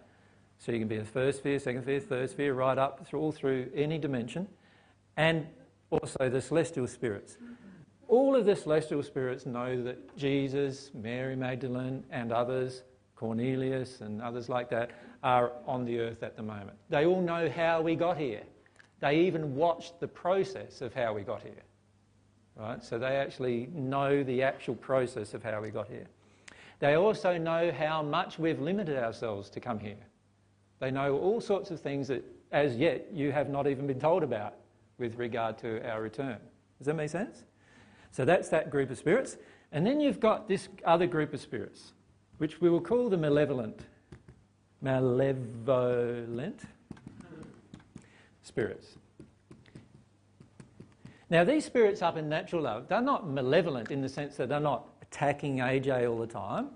So you can be in the first sphere, second sphere, third sphere, right up through all through any dimension, and also the celestial spirits. All of the celestial spirits know that Jesus, Mary Magdalene, and others, Cornelius and others like that, are on the earth at the moment. They all know how we got here. They even watched the process of how we got here. Right? So they actually know the actual process of how we got here. They also know how much we've limited ourselves to come here. They know all sorts of things that, as yet, you have not even been told about with regard to our return. Does that make sense? So that's that group of spirits. And then you've got this other group of spirits, which we will call the malevolent. Malevolent spirits. Now, these spirits up in natural love, they're not malevolent in the sense that they're not attacking AJ all the time.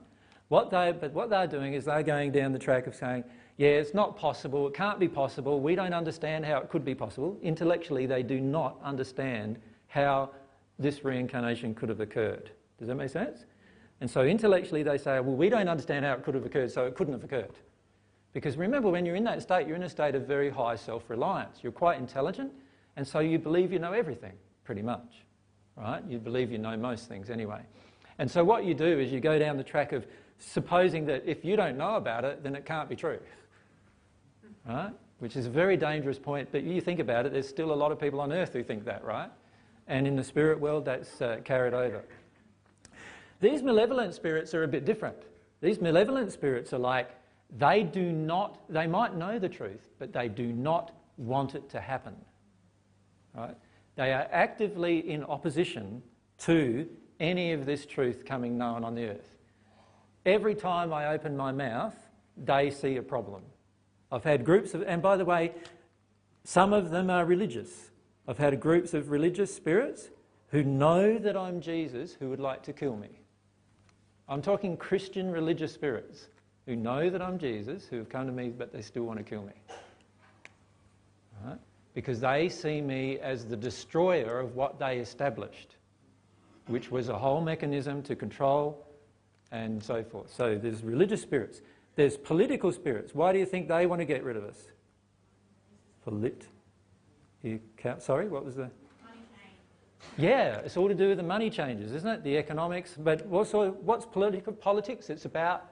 What they, but what they're doing is they're going down the track of saying, yeah, it's not possible, it can't be possible, we don't understand how it could be possible. Intellectually, they do not understand how this reincarnation could have occurred. Does that make sense? And so intellectually, they say, well, we don't understand how it could have occurred, so it couldn't have occurred. Because remember, when you're in that state, you're in a state of very high self reliance. You're quite intelligent, and so you believe you know everything, pretty much. Right? You believe you know most things anyway. And so what you do is you go down the track of supposing that if you don't know about it, then it can't be true. (laughs) Right? Which is a very dangerous point, but you think about it, there's still a lot of people on earth who think that, right? And in the spirit world, that's uh, carried over. These malevolent spirits are a bit different. These malevolent spirits are like, they do not, they might know the truth, but they do not want it to happen. Right? They are actively in opposition to any of this truth coming known on the earth. Every time I open my mouth, they see a problem. I've had groups of, and by the way, some of them are religious. I've had groups of religious spirits who know that I'm Jesus who would like to kill me. I'm talking Christian religious spirits who know that I'm Jesus, who have come to me, but they still want to kill me. Right? Because they see me as the destroyer of what they established, which was a whole mechanism to control and so forth. So there's religious spirits. There's political spirits. Why do you think they want to get rid of us? Polit. You can't, sorry, what was the? Yeah, it's all to do with the money changes, isn't it? The economics. But also, what's political politics? It's about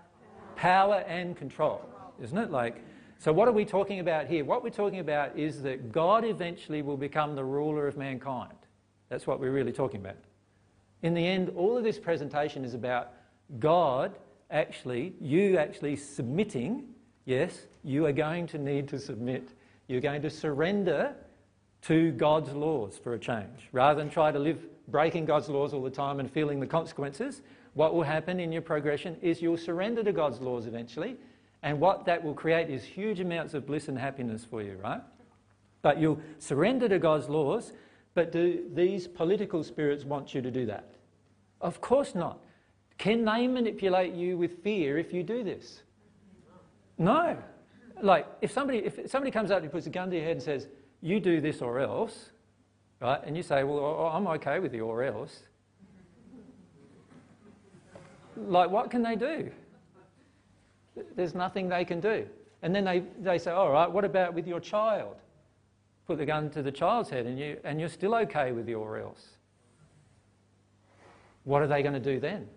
power and control, isn't it? Like, so what are we talking about here? What we're talking about is that God eventually will become the ruler of mankind. That's what we're really talking about. In the end, all of this presentation is about God actually, you actually submitting. Yes, you are going to need to submit. You're going to surrender to God's laws for a change. Rather than try to live breaking God's laws all the time and feeling the consequences, what will happen in your progression is you'll surrender to God's laws eventually, and what that will create is huge amounts of bliss and happiness for you, right? But you'll surrender to God's laws, but do these political spirits want you to do that? Of course not. Can they manipulate you with fear if you do this? No. Like, if somebody, if somebody comes up and puts a gun to your head and says, you do this or else, right, and you say, well, I'm okay with the or else, like, what can they do? There's nothing they can do. And then they, they say, all right, what about with your child? Put the gun to the child's head and, you, and you're still okay with your else. What are they going to do then?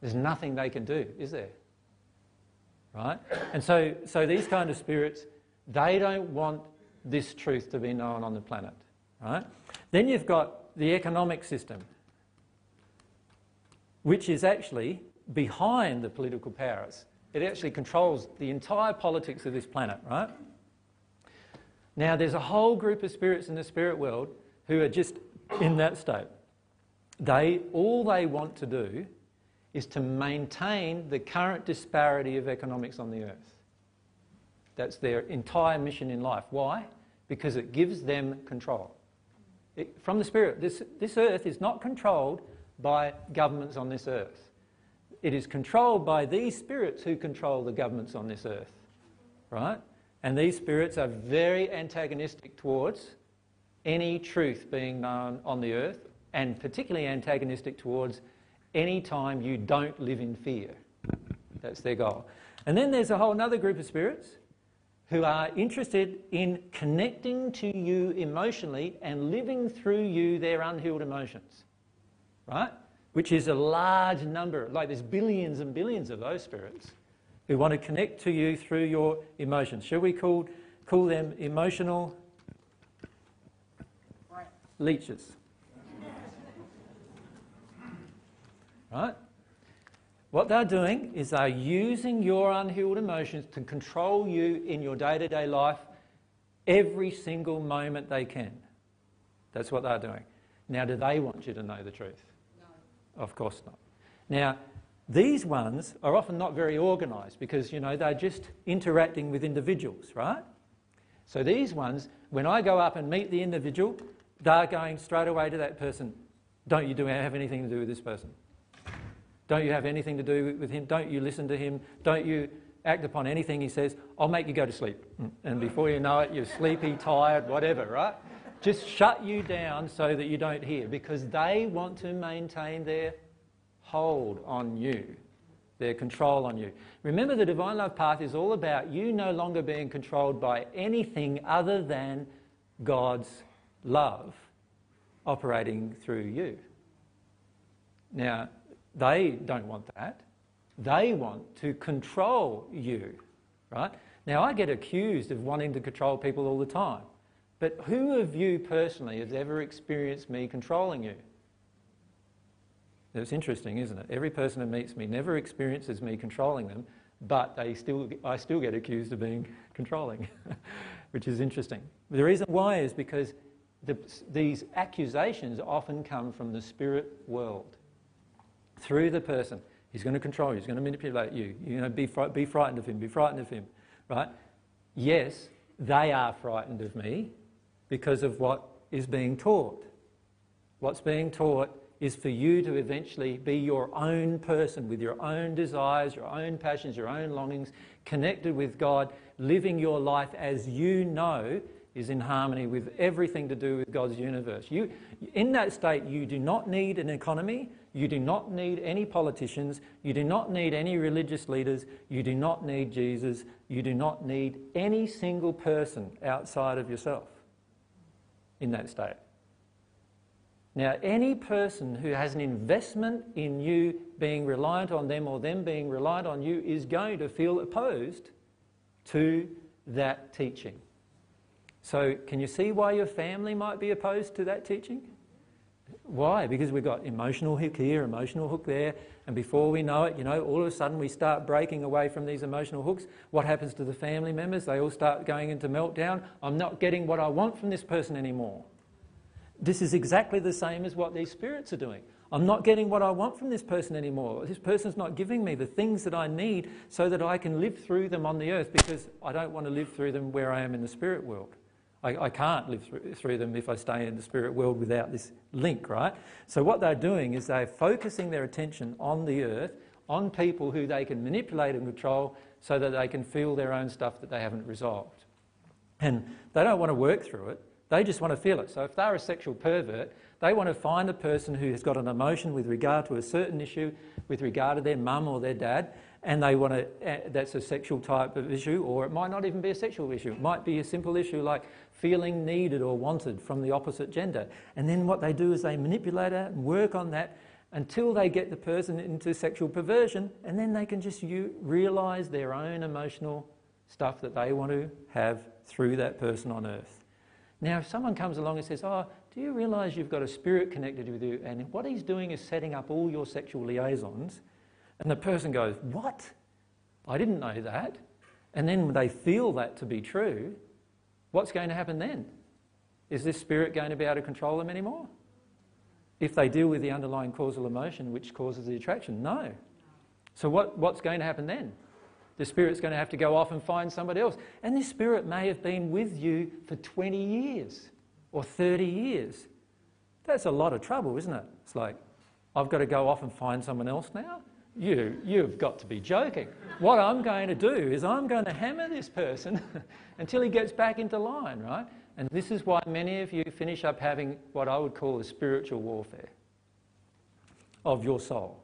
There's nothing they can do, is there? Right? And so, so these kind of spirits, they don't want this truth to be known on the planet. Right? Then you've got the economic system, which is actually behind the political powers. It actually controls the entire politics of this planet, right? Now, there's a whole group of spirits in the spirit world who are just in that state. They, all they want to do is to maintain the current disparity of economics on the earth. That's their entire mission in life. Why? Because it gives them control. It, from the Spirit, this, this earth is not controlled by governments on this earth. It is controlled by these spirits who control the governments on this earth. Right? And these spirits are very antagonistic towards any truth being known on the earth, and particularly antagonistic towards any time you don't live in fear. That's their goal. And then there's a whole other group of spirits who are interested in connecting to you emotionally and living through you their unhealed emotions. Right? Which is a large number, like there's billions and billions of those spirits who want to connect to you through your emotions. Shall we call, call them emotional leeches? Right? What they're doing is they're using your unhealed emotions to control you in your day to day life every single moment they can. That's what they're doing. Now, do they want you to know the truth? Of course not. Now, these ones are often not very organised because, you know, they're just interacting with individuals, right? So these ones, when I go up and meet the individual, they're going straight away to that person. Don't you do have anything to do with this person? Don't you have anything to do with him? Don't you listen to him? Don't you act upon anything he says? I'll make you go to sleep. And before you know it, you're sleepy, tired, whatever, right? Just shut you down so that you don't hear because they want to maintain their hold on you, their control on you. Remember, the divine love path is all about you no longer being controlled by anything other than God's love operating through you. Now, they don't want that. They want to control you, right? Now, I get accused of wanting to control people all the time. But who of you personally has ever experienced me controlling you? It's interesting, isn't it? Every person who meets me never experiences me controlling them, but they still, I still get accused of being (laughs) controlling, (laughs) which is interesting. The reason why is because the, these accusations often come from the spirit world through the person. He's going to control you. He's going to manipulate you. Going to be, be frightened of him. Be frightened of him. Right? Yes, they are frightened of me because of what is being taught. What's being taught is for you to eventually be your own person with your own desires, your own passions, your own longings, connected with God, living your life as you know is in harmony with everything to do with God's universe. You, in that state, you do not need an economy, you do not need any politicians. You do not need any religious leaders. You do not need Jesus. You do not need any single person outside of yourself in that state. Now, any person who has an investment in you being reliant on them or them being reliant on you is going to feel opposed to that teaching. So, can you see why your family might be opposed to that teaching? Why? Because we've got emotional hook here, emotional hook there, and before we know it, you know, all of a sudden we start breaking away from these emotional hooks. What happens to the family members? They all start going into meltdown. I'm not getting what I want from this person anymore. This is exactly the same as what these spirits are doing. I'm not getting what I want from this person anymore. This person's not giving me the things that I need so that I can live through them on the earth because I don't want to live through them where I am in the spirit world. I, I can't live through, through them if I stay in the spirit world without this link, right? So, what they're doing is they're focusing their attention on the earth, on people who they can manipulate and control so that they can feel their own stuff that they haven't resolved. And they don't want to work through it, they just want to feel it. So, if they're a sexual pervert, they want to find a person who has got an emotion with regard to a certain issue, with regard to their mum or their dad, and they want to, uh, that's a sexual type of issue, or it might not even be a sexual issue. It might be a simple issue like feeling needed or wanted from the opposite gender. And then what they do is they manipulate that and work on that until they get the person into sexual perversion, and then they can just u- realize their own emotional stuff that they want to have through that person on earth. Now, if someone comes along and says, Oh, do you realize you've got a spirit connected with you? And what he's doing is setting up all your sexual liaisons. And the person goes, What? I didn't know that. And then they feel that to be true. What's going to happen then? Is this spirit going to be able to control them anymore? If they deal with the underlying causal emotion which causes the attraction? No. So, what, what's going to happen then? The spirit's going to have to go off and find somebody else. And this spirit may have been with you for 20 years or 30 years. That's a lot of trouble, isn't it? It's like, I've got to go off and find someone else now? You, you've got to be joking. What I'm going to do is I'm going to hammer this person (laughs) until he gets back into line, right? And this is why many of you finish up having what I would call a spiritual warfare of your soul.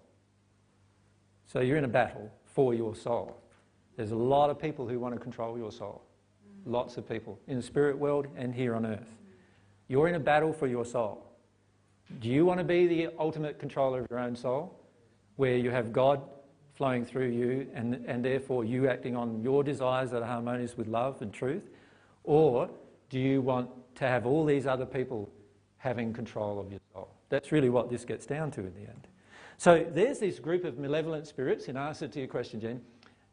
So you're in a battle for your soul. There's a lot of people who want to control your soul. Lots of people in the spirit world and here on earth. You're in a battle for your soul. Do you want to be the ultimate controller of your own soul, where you have God flowing through you and, and therefore you acting on your desires that are harmonious with love and truth? Or do you want to have all these other people having control of your soul? That's really what this gets down to in the end. So there's this group of malevolent spirits, in answer to your question, Jen,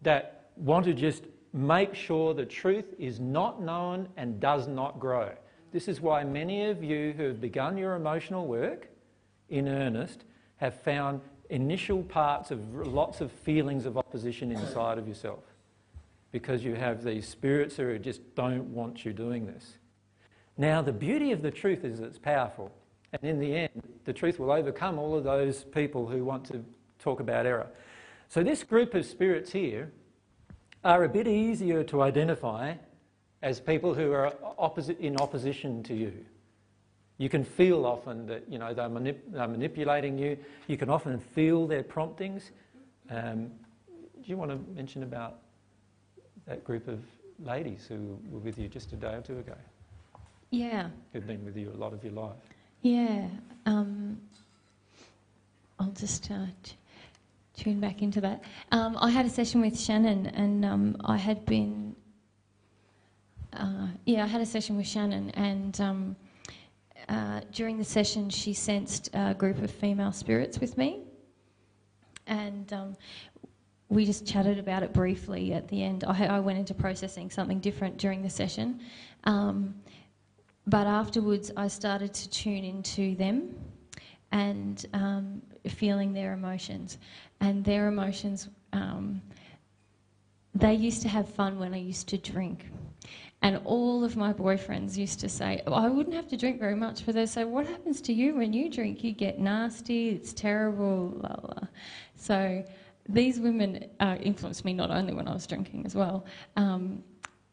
that want to just make sure the truth is not known and does not grow. This is why many of you who have begun your emotional work in earnest have found initial parts of lots of feelings of opposition inside of yourself because you have these spirits who just don't want you doing this. Now, the beauty of the truth is it's powerful. And in the end, the truth will overcome all of those people who want to talk about error. So, this group of spirits here are a bit easier to identify as people who are opposite, in opposition to you. You can feel often that you know they're, manip- they're manipulating you. You can often feel their promptings. Um, do you want to mention about that group of ladies who were with you just a day or two ago? Yeah, Who've been with you a lot of your life? yeah. Um, I'll just uh, tune back into that. Um, I had a session with Shannon, and um, I had been. Uh, yeah, I had a session with Shannon, and um, uh, during the session, she sensed a group of female spirits with me, and um, we just chatted about it briefly at the end. I, I went into processing something different during the session. Um, but afterwards, I started to tune into them and um, feeling their emotions. And their emotions, um, they used to have fun when I used to drink. And all of my boyfriends used to say, oh, I wouldn't have to drink very much, but they say, What happens to you when you drink? You get nasty, it's terrible, la la. So these women uh, influenced me not only when I was drinking as well. Um,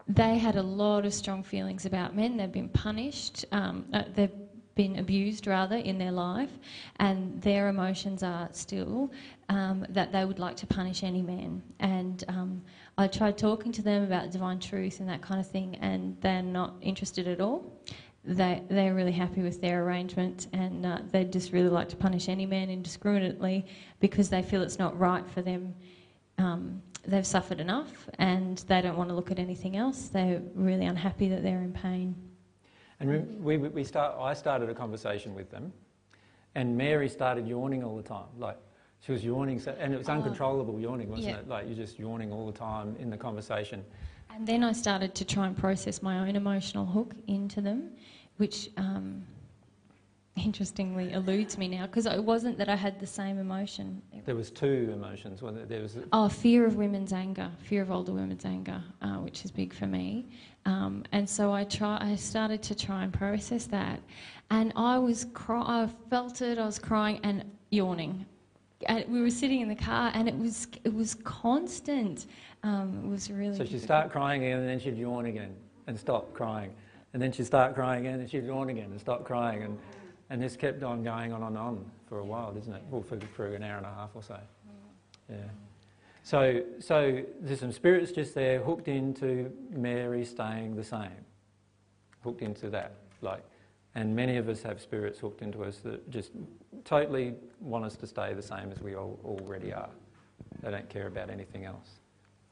they had a lot of strong feelings about men. They've been punished, um, uh, they've been abused rather in their life, and their emotions are still um, that they would like to punish any man. And um, I tried talking to them about divine truth and that kind of thing, and they're not interested at all. They, they're really happy with their arrangement and uh, they just really like to punish any man indiscriminately because they feel it's not right for them um, they've suffered enough and they don't want to look at anything else. They're really unhappy that they're in pain. And we, we start, I started a conversation with them, and Mary started yawning all the time. Like, she was yawning, so, and it was Oh. uncontrollable yawning, wasn't Yeah. it? Like, you're just yawning all the time in the conversation. And then I started to try and process my own emotional hook into them, which um, interestingly eludes me now because it wasn't that I had the same emotion. There was two emotions. There was Oh, fear of women's anger, fear of older women's anger, uh, which is big for me. Um, and so I try. I started to try and process that, and I was cry- I felt it. I was crying and yawning. And we were sitting in the car, and it was it was constant. Um, it was really. So she'd start crying again, and then she'd yawn again, and stop crying. And then she'd start crying again, and she'd yawn again, and stop crying. And, and this kept on going on and on for a while, isn't it? Well, for, for an hour and a half or so. Yeah. So, so there's some spirits just there hooked into Mary staying the same, hooked into that, like, and many of us have spirits hooked into us that just totally want us to stay the same as we all, already are. They don't care about anything else.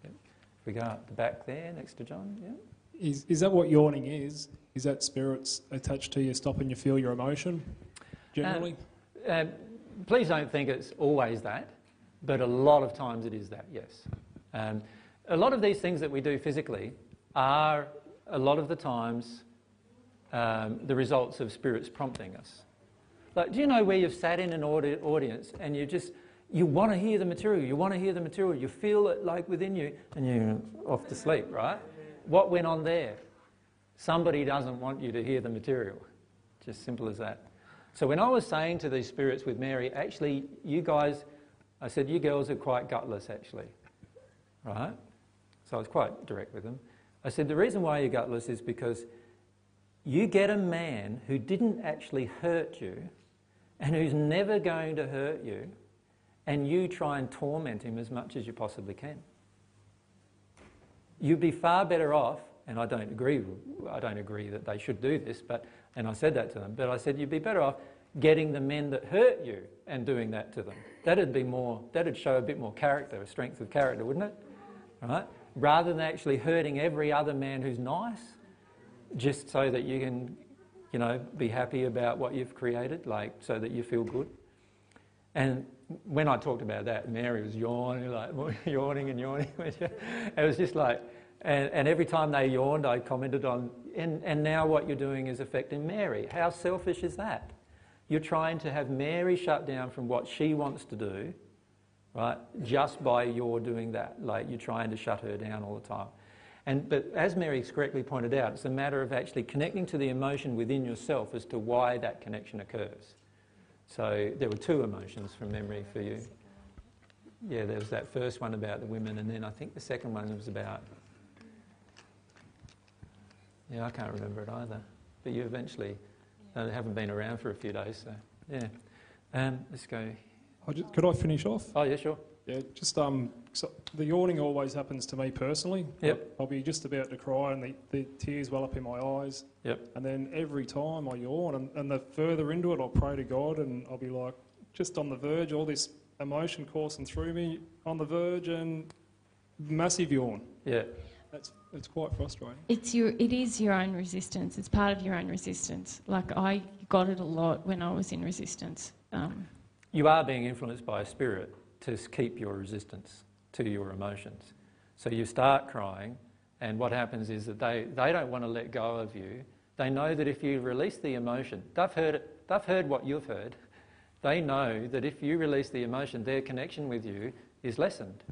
Yep. If we go up the back there next to John, yeah. Is, is that what yawning is? Is that spirits attached to you stopping you feel your emotion generally? Um, please don't think it's always that, but a lot of times it is that, yes. Um, a lot of these things that we do physically are, a lot of the times, um, the results of spirits prompting us. Like, do you know where you've sat in an audi- audience and you just, you want to hear the material, you want to hear the material, you feel it like within you, and you're off to sleep, right? What went on there? Somebody doesn't want you to hear the material. Just simple as that. So when I was saying to these spirits with Mary, actually, you guys, I said, you girls are quite gutless, actually. Right? So I was quite direct with them. I said, the reason why you're gutless is because you get a man who didn't actually hurt you and who's never going to hurt you, and you try and torment him as much as you possibly can. You'd be far better off, and I don't agree, I don't agree that they should do this, but, and I said that to them, but I said you'd be better off getting the men that hurt you and doing that to them. That'd be more, that'd show a bit more character, a strength of character, wouldn't it? Right? Rather than actually hurting every other man who's nice, just so that you can, you know, be happy about what you've created, like so that you feel good. And when I talked about that, Mary was yawning, like (laughs) yawning and yawning. (laughs) it was just like, and, and every time they yawned, I commented on, and, and now what you're doing is affecting Mary. How selfish is that? You're trying to have Mary shut down from what she wants to do, right? Just by your doing that. Like you're trying to shut her down all the time. And, but as Mary correctly pointed out, it's a matter of actually connecting to the emotion within yourself as to why that connection occurs. So there were two emotions from memory for you. Yeah, there was that first one about the women, and then I think the second one was about. Yeah, I can't remember it either. But you eventually uh, haven't been around for a few days, so yeah. Um, let's go. I just, could I finish off? Oh, yeah, sure. Yeah, just um, so the yawning always happens to me personally. Yep. I'll be just about to cry and the, the tears well up in my eyes. Yep. And then every time I yawn, and, and the further into it, I'll pray to God and I'll be like, just on the verge, all this emotion coursing through me, on the verge, and massive yawn. Yeah. That's it's quite frustrating. It's your, it is your own resistance. It's part of your own resistance. Like I got it a lot when I was in resistance. Um, You are being influenced by a spirit to keep your resistance to your emotions. So you start crying, and what happens is that they, they don't want to let go of you. They know that if you release the emotion, they've heard, it, they've heard what you've heard. They know that if you release the emotion, their connection with you is lessened.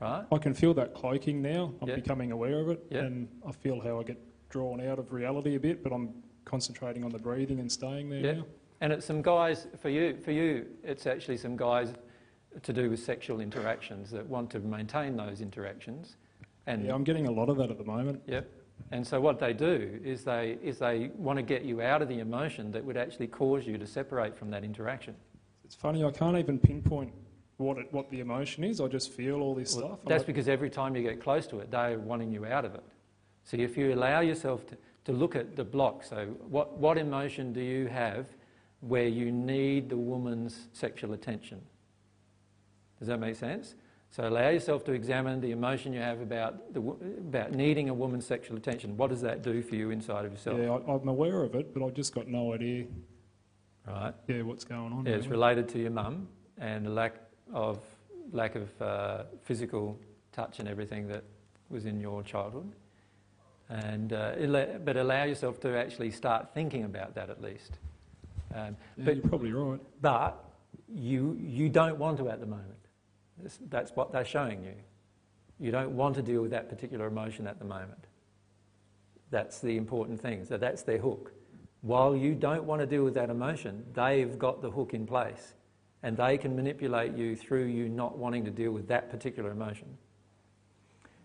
Right? I can feel that cloaking now. I'm Yeah. becoming aware of it, Yeah. and I feel how I get drawn out of reality a bit. But I'm concentrating on the breathing and staying there Yeah. now. And it's some guys, for you, for you, it's actually some guys to do with sexual interactions that want to maintain those interactions. And Yeah, I'm getting a lot of that at the moment. Yep. And so what they do is they is they want to get you out of the emotion that would actually cause you to separate from that interaction. It's funny, I can't even pinpoint what it, what the emotion is. I just feel all this Well, stuff. That's like, because every time you get close to it, they're wanting you out of it. So if you allow yourself to, to look at the block, so what, what emotion do you have where you need the woman's sexual attention? Does that make sense? So allow yourself to examine the emotion you have about, the, about needing a woman's sexual attention. What does that do for you inside of yourself? yeah, I, I'm aware of it, but I've just got no idea. Right. Yeah, what's going on? Yeah, it's related to your mum and the lack of lack of uh, physical touch and everything that was in your childhood. And uh, but allow yourself to actually start thinking about that at least. Um, Yeah, but you're probably right. but you you don't want to at the moment. That's, what they're showing you. You don't want to deal with that particular emotion at the moment. That's the important thing. So that's their hook. While you don't want to deal with that emotion, they've got the hook in place. And they can manipulate you through you not wanting to deal with that particular emotion.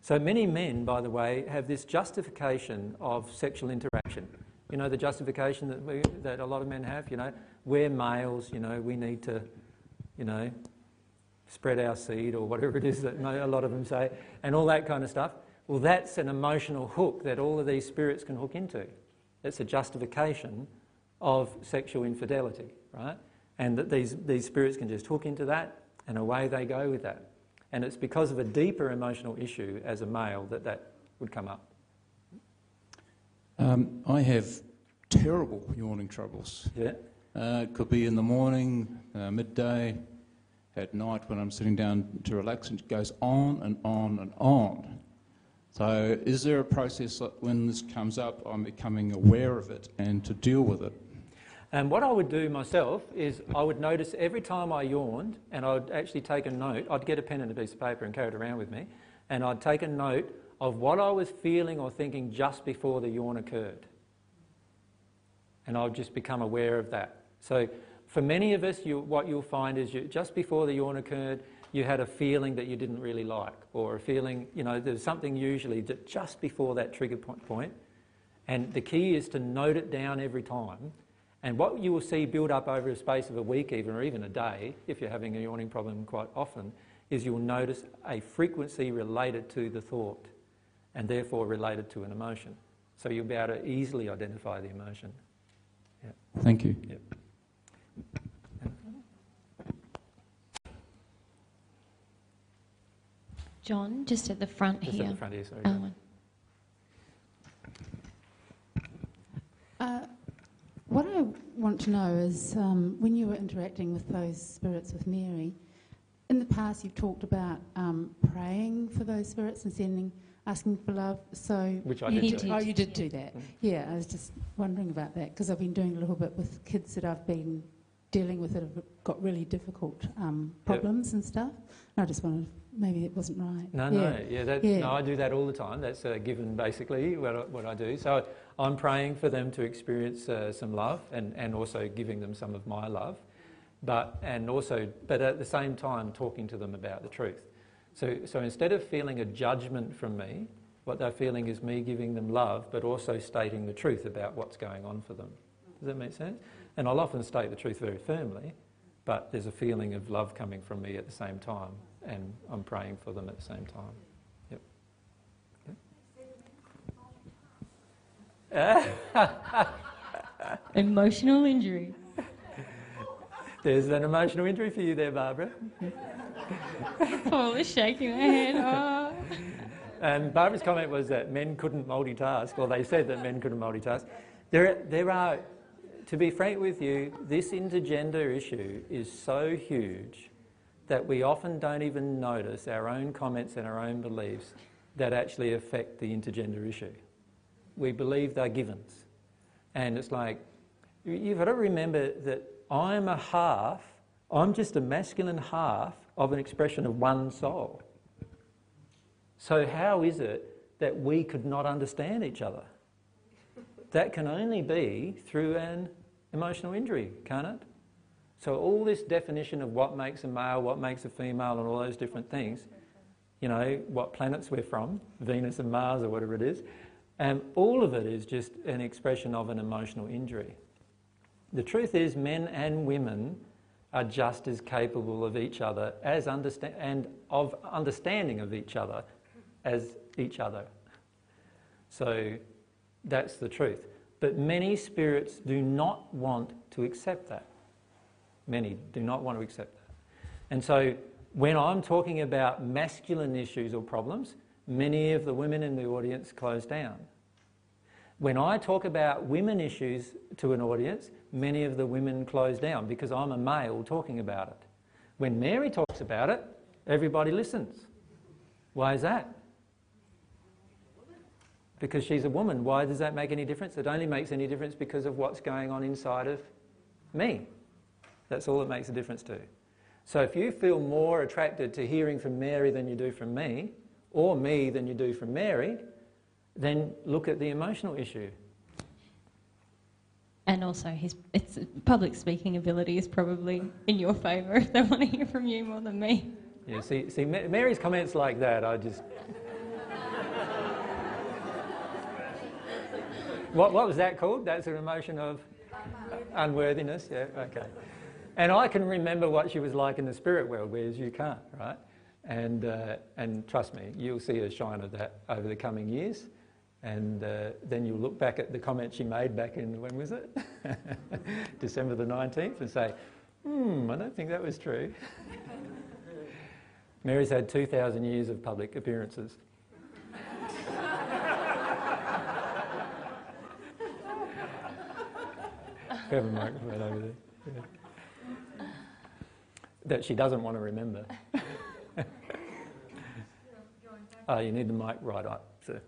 So many men, by the way, have this justification of sexual interaction. You know, the justification that, we, that a lot of men have, you know, we're males, you know, we need to, you know, spread our seed or whatever it is that a lot of them say, and all that kind of stuff. Well, that's an emotional hook that all of these spirits can hook into. It's a justification of sexual infidelity, right? And that these, these spirits can just hook into that and away they go with that. And it's because of a deeper emotional issue as a male that that would come up. Um, I have terrible yawning troubles. Yeah. Uh, it could be in the morning, uh, midday, at night when I'm sitting down to relax, and it goes on and on and on. So, is there a process that when this comes up, I'm becoming aware of it and to deal with it? And what I would do myself is I would notice every time I yawned, and I'd actually take a note, I'd get a pen and a piece of paper and carry it around with me, and I'd take a note of what I was feeling or thinking just before the yawn occurred. And I'd just become aware of that. So, for many of us, you, what you'll find is you, just before the yawn occurred, you had a feeling that you didn't really like, or a feeling, you know, there's something usually that just before that trigger point. And the key is to note it down every time. And what you will see build up over a space of a week, even, or even a day, if you're having a yawning problem quite often, is you'll notice a frequency related to the thought and therefore related to an emotion. So you'll be able to easily identify the emotion. Yep. Thank you. Yep. John, just at the front just here. at the front here, sorry. Oh, Uh, what I want to know is um, when you were interacting with those spirits with Mary, in the past you've talked about um, praying for those spirits and sending, asking for love. So Which I you did. Oh, you did do that. Mm. Yeah, I was just wondering about that because I've been doing a little bit with kids that I've been dealing with that have got really difficult um, problems and stuff. And I just wanted, maybe it wasn't right. No, yeah. no, yeah, that, Yeah. no, I do that all the time. That's a given, basically, what I, what I do. So I'm praying for them to experience uh, some love, and, and also giving them some of my love, but and also, but at the same time, talking to them about the truth. So, so instead of feeling a judgment from me, what they're feeling is me giving them love, but also stating the truth about what's going on for them. Does that make sense? And I'll often state the truth very firmly, but there's a feeling of love coming from me at the same time, and I'm praying for them at the same time. Yep. Emotional injury. (laughs) There's an emotional injury for you there, Barbara. (laughs) Paul is shaking her head. Oh. And Barbara's comment was that men couldn't multitask, or they said that men couldn't multitask. There, there are, to be frank with you, this intergender issue is so huge that we often don't even notice our own comments and our own beliefs that actually affect the intergender issue. We believe they're givens. And it's like, you've got to remember that I'm a half, I'm just a masculine half of an expression of one soul. So, how is it that we could not understand each other? That can only be through an emotional injury, can't it? So, all this definition of what makes a male, what makes a female, and all those different things, you know, what planets we're from, Venus and Mars or whatever it is, and all of it is just an expression of an emotional injury. The truth is, men and women are just as capable of each other as understand and of understanding of each other as each other. So that's the truth. But many spirits do not want to accept that. Many do not want to accept that. And so when I'm talking about masculine issues or problems, many of the women in the audience close down. When I talk about women issues to an audience, many of the women close down because I'm a male talking about it. When Mary talks about it, everybody listens. Why is that? Because she's a woman. Why does that make any difference? It only makes any difference because of what's going on inside of me. That's all it makes a difference to. So if you feel more attracted to hearing from Mary than you do from me, or me than you do from Mary, then look at the emotional issue. And also, his it's, public speaking ability is probably in your favour if they want to hear from you more than me. Yeah, see, see, Mary's comments like that, I just. What, what was that called? That's an emotion of unworthiness. Yeah, okay. and I can remember what she was like in the spirit world, whereas you can't, right? And, uh, and trust me, you'll see a shine of that over the coming years. And uh, then you'll look back at the comment she made back in, when was it? (laughs) December the 19th, and say, hmm, I don't think that was true. (laughs) Mary's had 2,000 years of public appearances. Have a microphone over there. Yeah. That she doesn't want to remember. (laughs) oh, you need the mic right up, sir.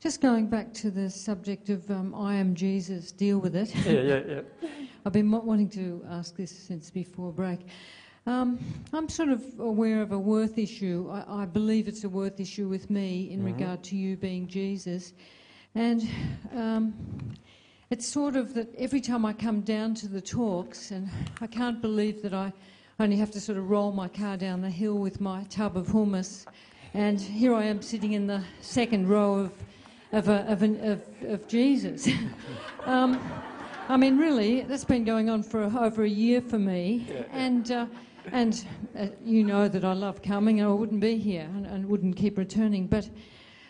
Just going back to the subject of um, I am Jesus, deal with it. Yeah, yeah, yeah. (laughs) I've been wanting to ask this since before break. Um, I'm sort of aware of a worth issue. I, I believe it's a worth issue with me in mm-hmm. regard to you being Jesus. And um, it's sort of that every time I come down to the talks, and I can't believe that I only have to sort of roll my car down the hill with my tub of hummus, and here I am sitting in the second row of, of, a, of, an, of, of Jesus. (laughs) um, I mean, really, that's been going on for over a year for me, yeah. and. Uh, and uh, you know that I love coming, and I wouldn't be here and, and wouldn't keep returning. But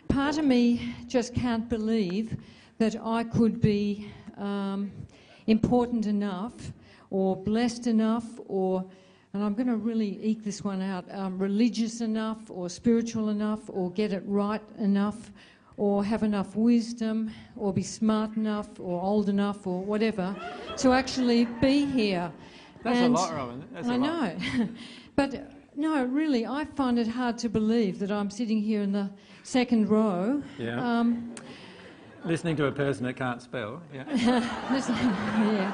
part of me just can't believe that I could be um, important enough or blessed enough or and I'm going to really eke this one out um, religious enough or spiritual enough or get it right enough or have enough wisdom or be smart enough or old enough or whatever to actually be here. That's and a lot, Rowan. That's I know. (laughs) but no, really, I find it hard to believe that I'm sitting here in the second row. Yeah. Um, Listening to a person that can't spell. Yeah. (laughs) yeah.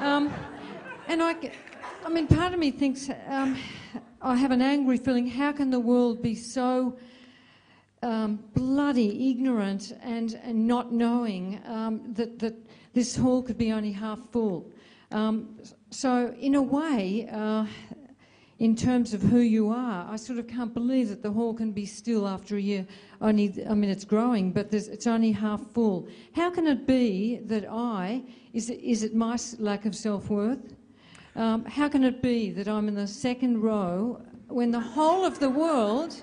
Um, and I, I mean, part of me thinks um, I have an angry feeling. How can the world be so um, bloody ignorant and, and not knowing um, that, that this hall could be only half full? Um, so, in a way, uh, in terms of who you are. I sort of can't believe that the hall can be still after a year. Only, I mean, it's growing, but it's only half full. How can it be that I, is it, is it my lack of self worth? Um, how can it be that I'm in the second row when the whole of the world,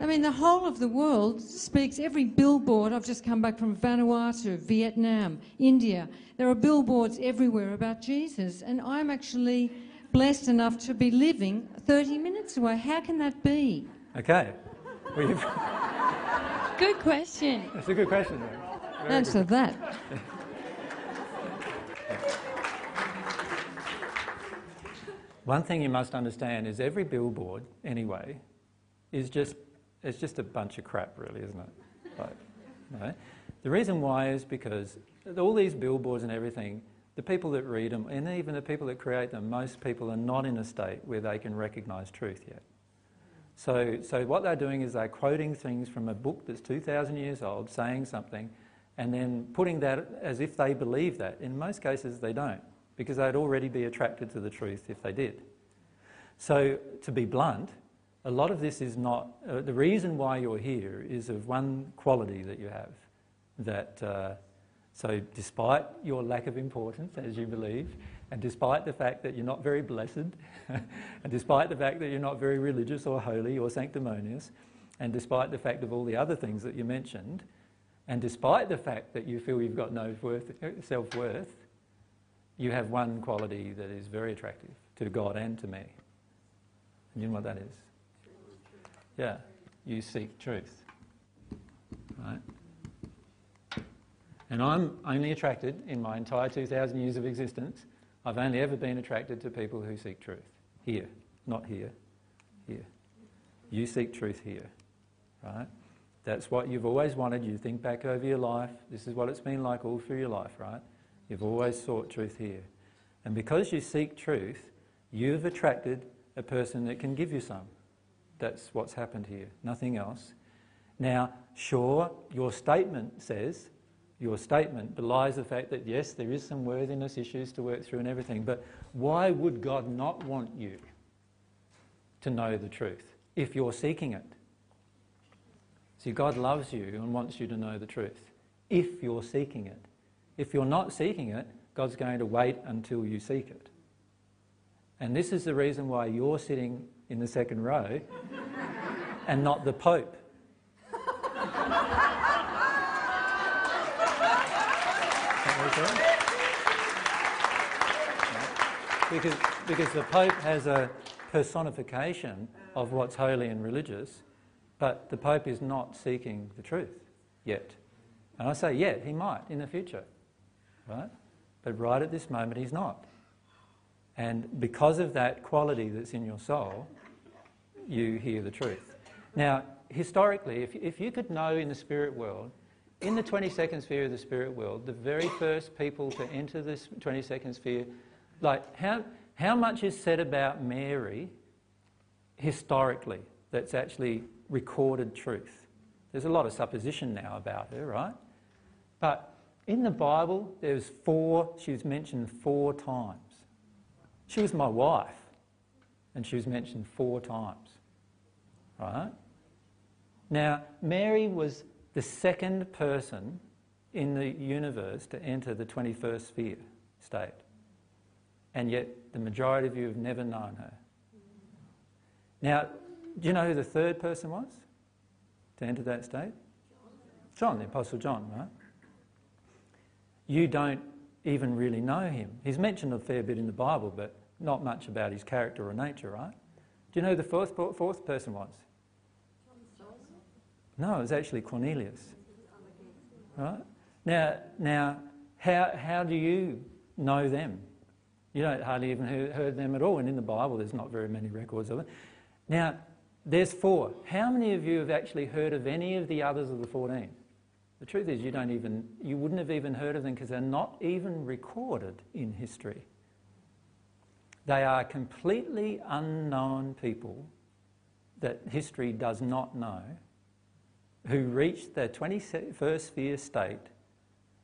I mean, the whole of the world speaks every billboard. I've just come back from Vanuatu, Vietnam, India. There are billboards everywhere about Jesus, and I'm actually blessed enough to be living 30 minutes away. How can that be? Okay. (laughs) Good question. That's a good question. Answer good. that. (laughs) One thing you must understand is every billboard, anyway, is just it's just a bunch of crap, really, isn't it? Like, know? The reason why is because all these billboards and everything the people that read them, and even the people that create them, most people are not in a state where they can recognise truth yet. So, so what they're doing is they're quoting things from a book that's 2,000 years old, saying something, and then putting that as if they believe that. In most cases, they don't, because they'd already be attracted to the truth if they did. So, to be blunt, a lot of this is not. Uh, the reason why you're here is of one quality that you have that. Uh, so, despite your lack of importance, as you believe, and despite the fact that you're not very blessed, (laughs) and despite the fact that you're not very religious or holy or sanctimonious, and despite the fact of all the other things that you mentioned, and despite the fact that you feel you've got no self worth, you have one quality that is very attractive to God and to me. And you know what that is? Yeah, you seek truth. Right? And I'm only attracted, in my entire 2,000 years of existence, I've only ever been attracted to people who seek truth. Here, not here. Here. You seek truth here, right? That's what you've always wanted. You think back over your life. This is what it's been like all through your life, right? You've always sought truth here. And because you seek truth, you've attracted a person that can give you some. That's what's happened here, nothing else. Now, sure, your statement says your statement belies the fact that yes, there is some worthiness issues to work through and everything, but why would God not want you to know the truth if you're seeking it? See, God loves you and wants you to know the truth if you're seeking it. If you're not seeking it, God's going to wait until you seek it. And this is the reason why you're sitting in the second row (laughs) and not the Pope. Because, because the Pope has a personification of what's holy and religious, but the Pope is not seeking the truth yet. And I say yet, he might in the future, right? But right at this moment, he's not. And because of that quality that's in your soul, you hear the truth. Now, historically, if, if you could know in the spirit world, in the 22nd sphere of the spirit world, the very first people to enter this 22nd sphere, like how, how much is said about Mary historically that's actually recorded truth? There's a lot of supposition now about her, right? But in the Bible, there's four, she was mentioned four times. She was my wife, and she was mentioned four times, right? Now, Mary was the second person in the universe to enter the 21st sphere state. And yet, the majority of you have never known her. Now, do you know who the third person was to enter that state? John, the Apostle John, right? You don't even really know him. He's mentioned a fair bit in the Bible, but not much about his character or nature, right? Do you know who the fourth, fourth person was? No, it was actually Cornelius. Right? Now, now how, how do you know them? You don't hardly even heard, heard them at all, and in the Bible there's not very many records of it. Now, there's four. How many of you have actually heard of any of the others of the 14? The truth is, you don't even, you wouldn't have even heard of them because they're not even recorded in history. They are completely unknown people that history does not know who reached the 21st sphere state.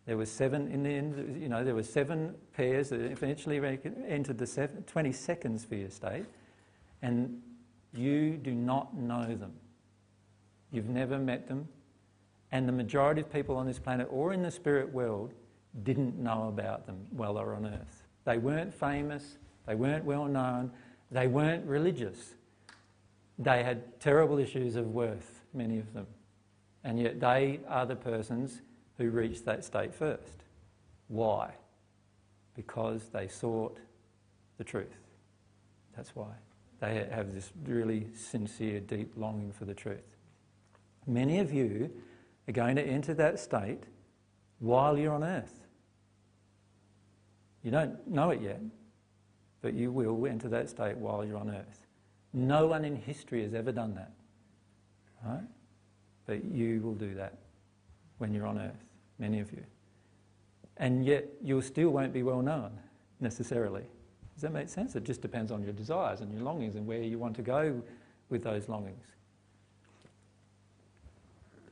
There were seven in the end, you know, there were seven pairs that eventually entered the 22nd sphere state, and you do not know them. You've never met them, and the majority of people on this planet or in the spirit world didn't know about them while they were on earth. They weren't famous, they weren't well known, they weren't religious. They had terrible issues of worth, many of them. And yet they are the persons who reached that state first. Why? Because they sought the truth. That's why. They have this really sincere, deep longing for the truth. Many of you are going to enter that state while you're on earth. You don't know it yet, but you will enter that state while you're on earth. No one in history has ever done that. Right? But you will do that when you're on earth, many of you. And yet you still won't be well known necessarily. Does that make sense? It just depends on your desires and your longings and where you want to go with those longings.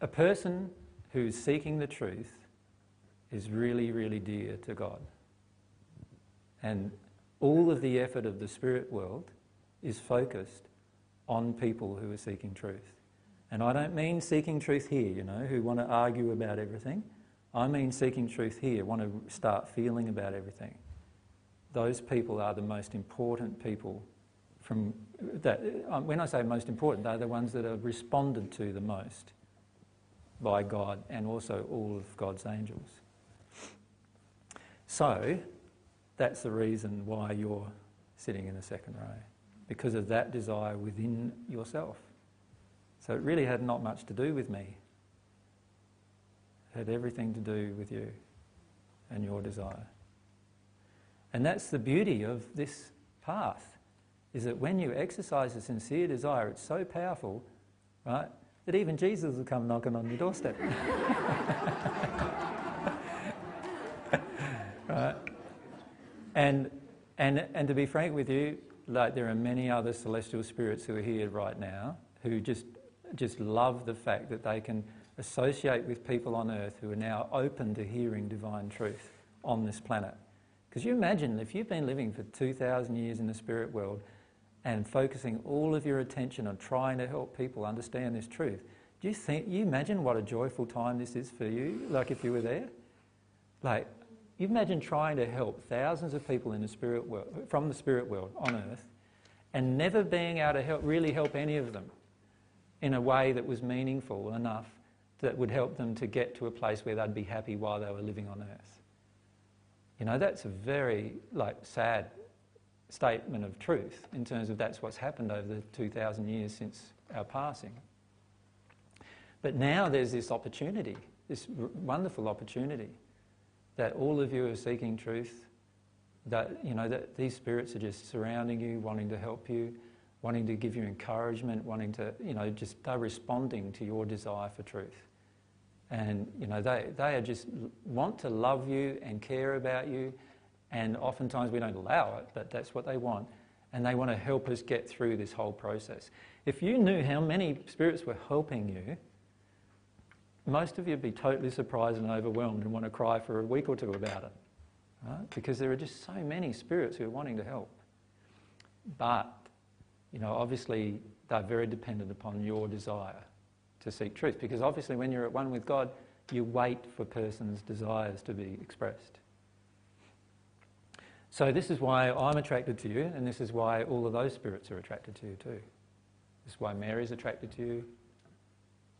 A person who's seeking the truth is really, really dear to God. And all of the effort of the spirit world is focused on people who are seeking truth. And I don't mean seeking truth here, you know, who want to argue about everything. I mean seeking truth here, want to start feeling about everything. Those people are the most important people from that. Um, when I say most important, they're the ones that are responded to the most by God and also all of God's angels. So, that's the reason why you're sitting in the second row, because of that desire within yourself. So it really had not much to do with me. It had everything to do with you and your desire. And that's the beauty of this path, is that when you exercise a sincere desire, it's so powerful, right, that even Jesus will come knocking on your doorstep. (laughs) right? And, and, and to be frank with you, like there are many other celestial spirits who are here right now who just just love the fact that they can associate with people on earth who are now open to hearing divine truth on this planet. Because you imagine if you've been living for 2,000 years in the spirit world and focusing all of your attention on trying to help people understand this truth, do you think, you imagine what a joyful time this is for you, like if you were there? Like, You imagine trying to help thousands of people in the spirit world, from the spirit world on earth and never being able to help, really help any of them in a way that was meaningful enough that would help them to get to a place where they'd be happy while they were living on earth. You know, that's a very like sad statement of truth in terms of that's what's happened over the 2,000 years since our passing. But now there's this opportunity, this r- wonderful opportunity, that all of you are seeking truth, that, you know, that these spirits are just surrounding you, wanting to help you, wanting to give you encouragement, wanting to, you know, just they're responding to your desire for truth. And, you know, they, they are just want to love you and care about you. And oftentimes we don't allow it, but that's what they want. And they want to help us get through this whole process. If you knew how many spirits were helping you, most of you would be totally surprised and overwhelmed and want to cry for a week or two about it. Right? Because there are just so many spirits who are wanting to help. But, you know, obviously they're very dependent upon your desire to seek truth. Because obviously, when you're at one with God, you wait for person's desires to be expressed. So, this is why I'm attracted to you, and this is why all of those spirits are attracted to you too. This is why Mary's attracted to you.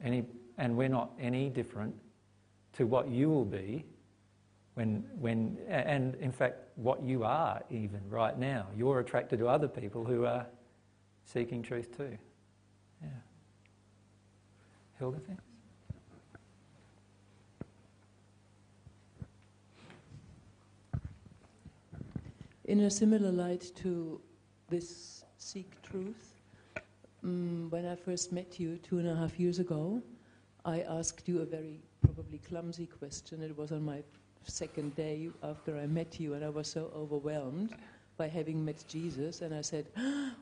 Any, and we're not any different to what you will be when, when, and in fact, what you are even right now. You're attracted to other people who are seeking truth too. Yeah. Hilda, thanks. In a similar light to this seek truth, um, when I first met you two and a half years ago, I asked you a very probably clumsy question. It was on my second day after I met you, and I was so overwhelmed by having met Jesus. And I said,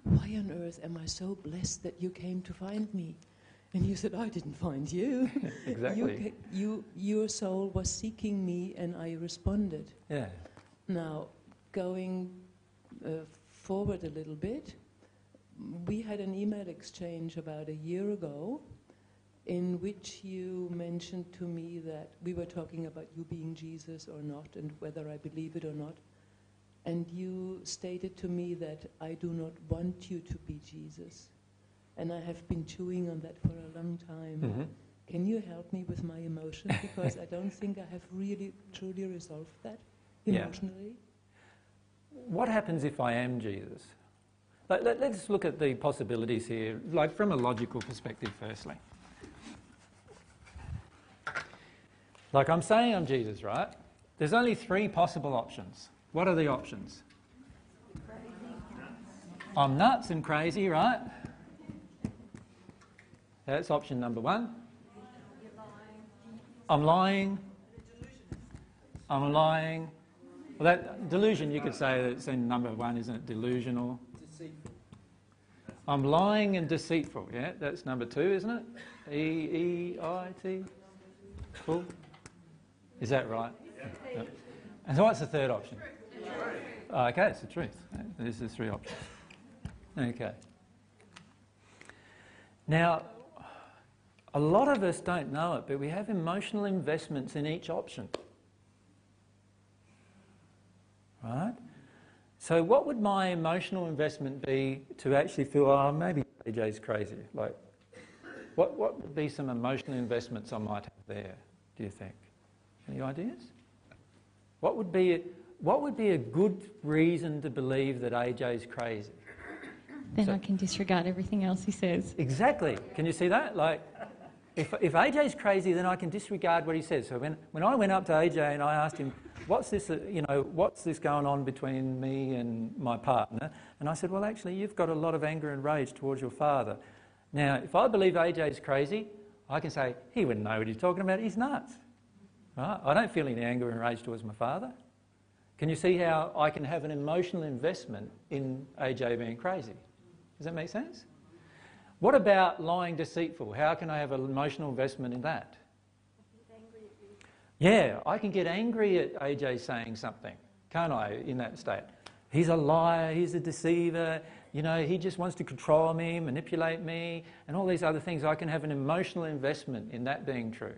Why on earth am I so blessed that you came to find me? And you said, I didn't find you. (laughs) exactly. You, you, your soul was seeking me, and I responded. Yeah. Now, going uh, forward a little bit, we had an email exchange about a year ago in which you mentioned to me that we were talking about you being Jesus or not and whether I believe it or not. And you stated to me that I do not want you to be Jesus. And I have been chewing on that for a long time. Mm-hmm. Can you help me with my emotions? Because I don't think I have really truly resolved that Yeah. emotionally. What happens if I am Jesus? Let, let, let's look at the possibilities here, like from a logical perspective, firstly. Like I'm saying I'm Jesus, right? There's only three possible options. What are the options? I'm nuts and crazy, right? That's option number one. I'm lying. I'm lying. Well, that delusion, you could say that it's in number one, isn't it? Delusional. I'm lying and deceitful. Yeah, that's number two, isn't it? E E I T. Full. Is that right? Yep. And so, what's the third option? Oh, okay, it's the truth. There's the three options. Okay. Now, a lot of us don't know it, but we have emotional investments in each option. Right? So, what would my emotional investment be to actually feel, oh, maybe AJ's crazy? Like, what, what would be some emotional investments I might have there, do you think? Any ideas? What would be what would be a good reason to believe that AJ's crazy? Then So- I can disregard everything else he says. Exactly. Can you see that? Like, if, if AJ's crazy, then I can disregard what he says. So when, when I went up to AJ and I asked him, what's this, uh, you know, what's this going on between me and my partner? And I said, well, actually, you've got a lot of anger and rage towards your father. Now, if I believe AJ's crazy, I can say, he wouldn't know what he's talking about. He's nuts. Right? I don't feel any anger and rage towards my father. Can you see how I can have an emotional investment in AJ being crazy? Does that make sense? What about lying deceitful? How can I have an emotional investment in that? Yeah, I can get angry at AJ saying something, can't I, in that state? He's a liar, he's a deceiver, you know, he just wants to control me, manipulate me, and all these other things. I can have an emotional investment in that being true.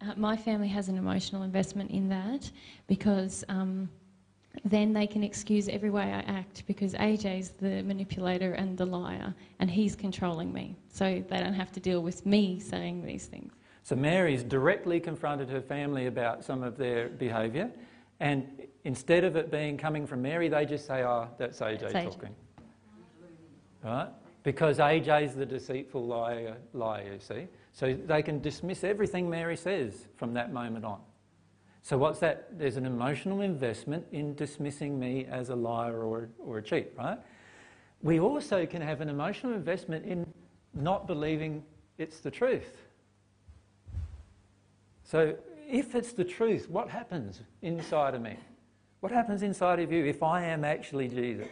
uh, my family has an emotional investment in that because um, then they can excuse every way I act because AJ's the manipulator and the liar and he's controlling me. So they don't have to deal with me saying these things. So Mary's directly confronted her family about some of their behaviour, and instead of it being coming from Mary, they just say, "Oh, that's AJ That's AJ. talking," right? Because AJ's the deceitful liar, liar, you see. So they can dismiss everything Mary says from that moment on. So what's that? There's an emotional investment in dismissing me as a liar or, or a cheat, right? We also can have an emotional investment in not believing it's the truth. So if it's the truth, what happens inside of me? What happens inside of you if I am actually Jesus?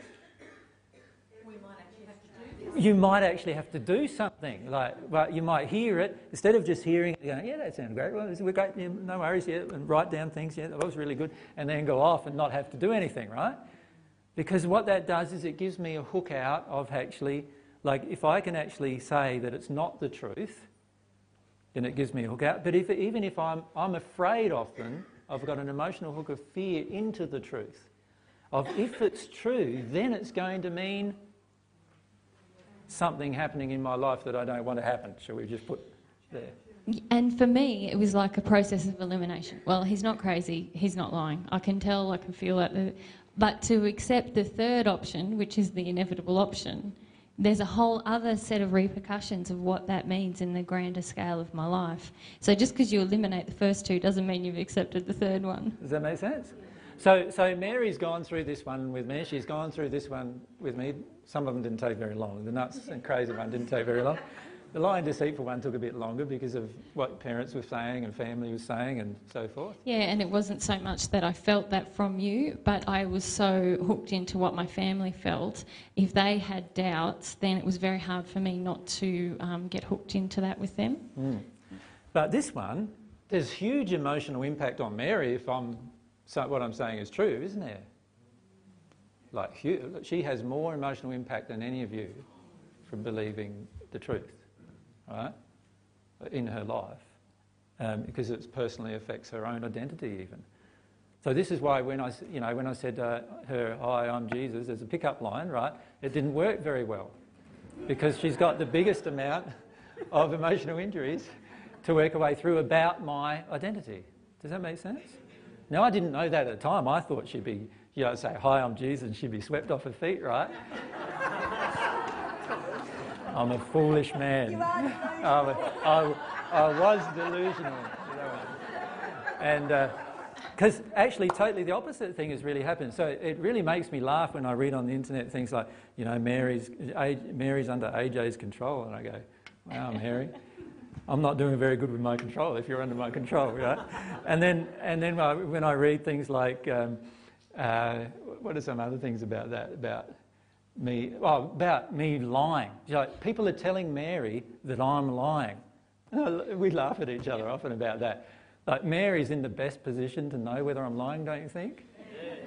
You might actually have to do something. Like, well, you might hear it instead of just hearing it, going, "Yeah, that sounds great. Well, we're great. Yeah, no worries. Yeah, and write down things. Yeah, that was really good," and then go off and not have to do anything, right? Because what that does is it gives me a hook out of actually, like, if I can actually say that it's not the truth, then it gives me a hook out. But if, even if I'm, I'm afraid often, I've got an emotional hook of fear into the truth. Of if it's true, then it's going to mean something happening in my life that I don't want to happen. Shall we just put there? And for me, it was like a process of elimination. Well, he's not crazy, he's not lying. I can tell, I can feel it. But to accept the third option, which is the inevitable option, there's a whole other set of repercussions of what that means in the grander scale of my life. So just because you eliminate the first two doesn't mean you've accepted the third one. Does that make sense? So, so Mary's gone through this one with me. She's gone through this one with me. Some of them didn't take very long. The nuts and crazy one didn't take very long. The lying deceitful one took a bit longer because of what parents were saying and family was saying and so forth. Yeah, and it wasn't so much that I felt that from you, but I was so hooked into what my family felt. If they had doubts, then it was very hard for me not to um, get hooked into that with them. Mm. But this one, there's huge emotional impact on Mary if I'm, so what I'm saying is true, isn't there? Like, she has more emotional impact than any of you from believing the truth, right, in her life, um, because it personally affects her own identity even. So this is why when I, you know, when I said uh, her, "Hi, I'm Jesus," as a pickup line, right, it didn't work very well, because she's got the biggest amount (laughs) of emotional injuries to work her way through about my identity. Does that make sense? Now, I didn't know that at the time. I thought she'd be, you know, say, Hi, I'm Jesus, and she'd be swept off her feet, right? (laughs) I'm a foolish man. I'm a- I, I was delusional. And because actually, totally the opposite thing has really happened. So it really makes me laugh when I read on the internet things like, you know, Mary's, Mary's under AJ's control. And I go, wow, Mary. I'm not doing very good with my control if you're under my control, right? And then, and then when I read things like, um, uh, what are some other things about that? About me, well, about me lying. You know, people are telling Mary that I'm lying. (laughs) We laugh at each other often about that. Like Mary's in the best position to know whether I'm lying, don't you think?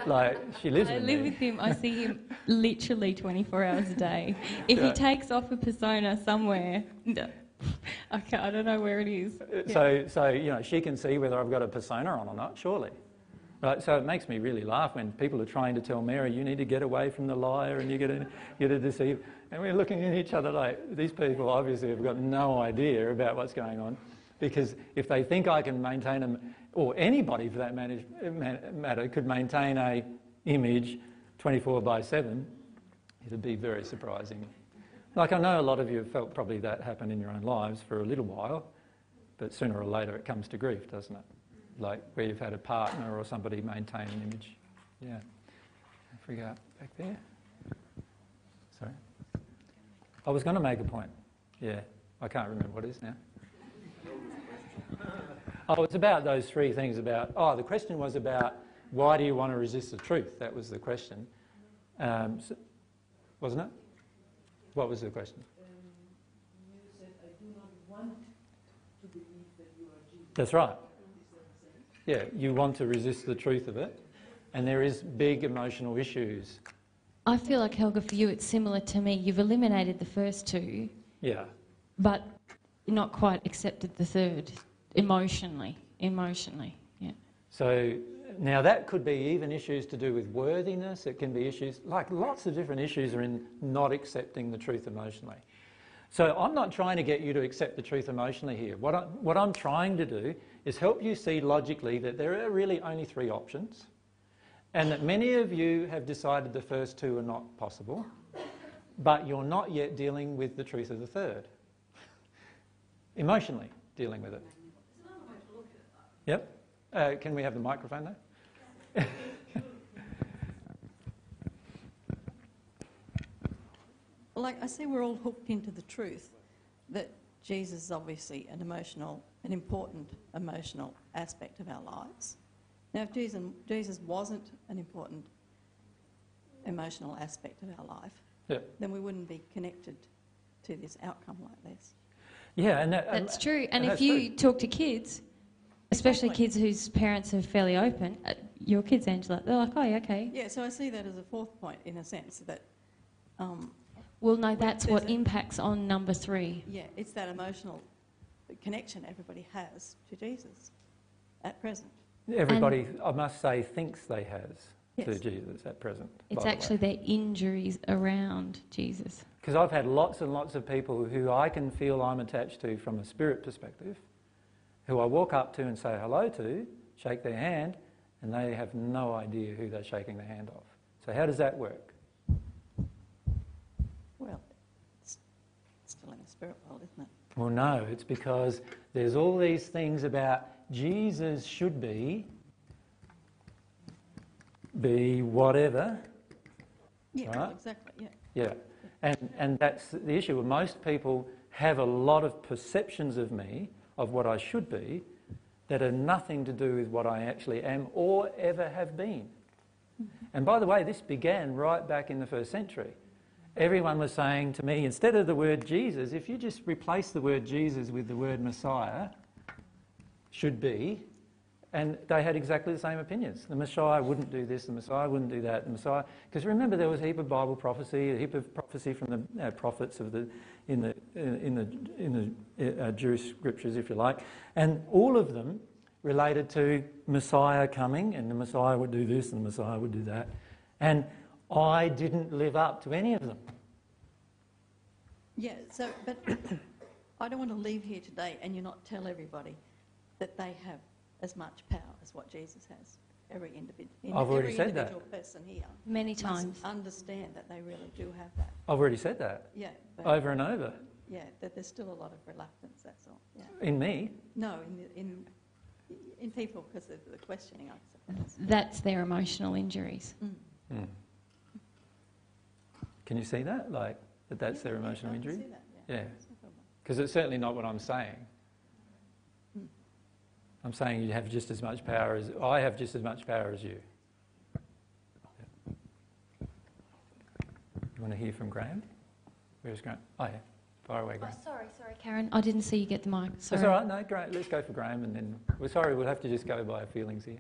Like she lives I with live me. with him. I see him literally 24 hours a day. If Yeah. he takes off a persona somewhere, no. (laughs) okay, I don't know where it is. Yeah. So, so you know, she can see whether I've got a persona on or not. Surely, right? So it makes me really laugh when people are trying to tell Mary, "You need to get away from the liar and you get to, to deceive," and we're looking at each other like these people obviously have got no idea about what's going on, because if they think I can maintain a, or anybody for that matter, matter could maintain a image 24 by 7, it'd be very surprising. Like I know a lot of you have felt probably that happen in your own lives for a little while, but sooner or later it comes to grief, doesn't it? Like where you've had a partner or somebody maintain an image. Yeah. I forget back there. Sorry. I was going to make a point. Yeah. I can't remember what it is now. (laughs) Oh, it's about those three things about, oh, the question was about why do you want to resist the truth? That was the question. Um, so- wasn't it? What was the question? Um, said, I do not want to believe that you are a G. That's right. Yeah, you want to resist the truth of it, and there is big emotional issues. I feel like Helga, for you, it's similar to me. You've eliminated the first two, Yeah, but not quite accepted the third emotionally. emotionally. Yeah. So now that could be even issues to do with worthiness. It can be issues like lots of different issues are in not accepting the truth emotionally. So I'm not trying to get you to accept the truth emotionally here. What, I, what I'm trying to do is help you see logically that there are really only three options, and that many of you have decided the first two are not possible, but you're not yet dealing with the truth of the third. Emotionally dealing with it. Yep. Uh, can we have the microphone (laughs) though? like I see we're all hooked into the truth that Jesus is obviously an emotional, an important emotional aspect of our lives. Now, if Jesus, Jesus wasn't an important emotional aspect of our life, Yeah. then we wouldn't be connected to this outcome like this. Yeah, and that, That's true. And, if you true. talk to kids, especially kids whose parents are fairly open, uh, your kids, Angela, they're like, oh, yeah, okay. Yeah, so I see that as a fourth point in a sense that, um, Well, no, that's what a- impacts on number three. yeah, it's that emotional connection everybody has to Jesus at present. everybody, I must say, thinks they has to Jesus at present. It's actually their injuries around Jesus. Because I've had lots and lots of people who I can feel I'm attached to from a spirit perspective, who I walk up to and say hello to, shake their hand, and they have no idea who they're shaking the hand of. So how does that work? Well, it's still in the spirit world, isn't it? Well, no, it's because there's all these things about Jesus should be, be whatever. Yeah, Right. exactly, yeah. Yeah, and, and that's the issue. Most people have a lot of perceptions of me, of what I should be, that are nothing to do with what I actually am or ever have been. Mm-hmm. And by the way, this began right back in the first century. Everyone was saying to me, instead of the word Jesus, if you just replace the word Jesus with the word Messiah, should be, and they had exactly the same opinions. The Messiah wouldn't do this, the Messiah wouldn't do that, the Messiah. Because remember, there was a heap of Bible prophecy, a heap of prophecy from the uh, prophets of the, in the, in the, in the uh, Jewish scriptures, if you like, and all of them related to Messiah coming, and the Messiah would do this, and the Messiah would do that. And I didn't live up to any of them. Yeah, so, but (coughs) I don't want to leave here today and you not tell everybody that they have as much power as what Jesus has. Every, individ- I've already every said that. individual person here Many must times. understand that they really do have that. I've already said that Yeah, over and over. yeah, that there's still a lot of reluctance. That's all. Yeah. In me, No, in the, in in people because of the questioning. I suppose. That's their emotional injuries. Mm. Mm. Can you see that? Like, that that's their emotional I can injury? see that, yeah. Yeah. No. Because it's certainly not what I'm saying. Mm. I'm saying you have just as much power as I have just as much power as you. You want to hear from Graham? Where's Graham? Oh, yeah. Far away, Oh, Graham. sorry, sorry, Karen. I didn't see you get the mic. Sorry. That's all right. No, great. Let's go for Graham, and then we're sorry. We'll have to just go by our feelings here.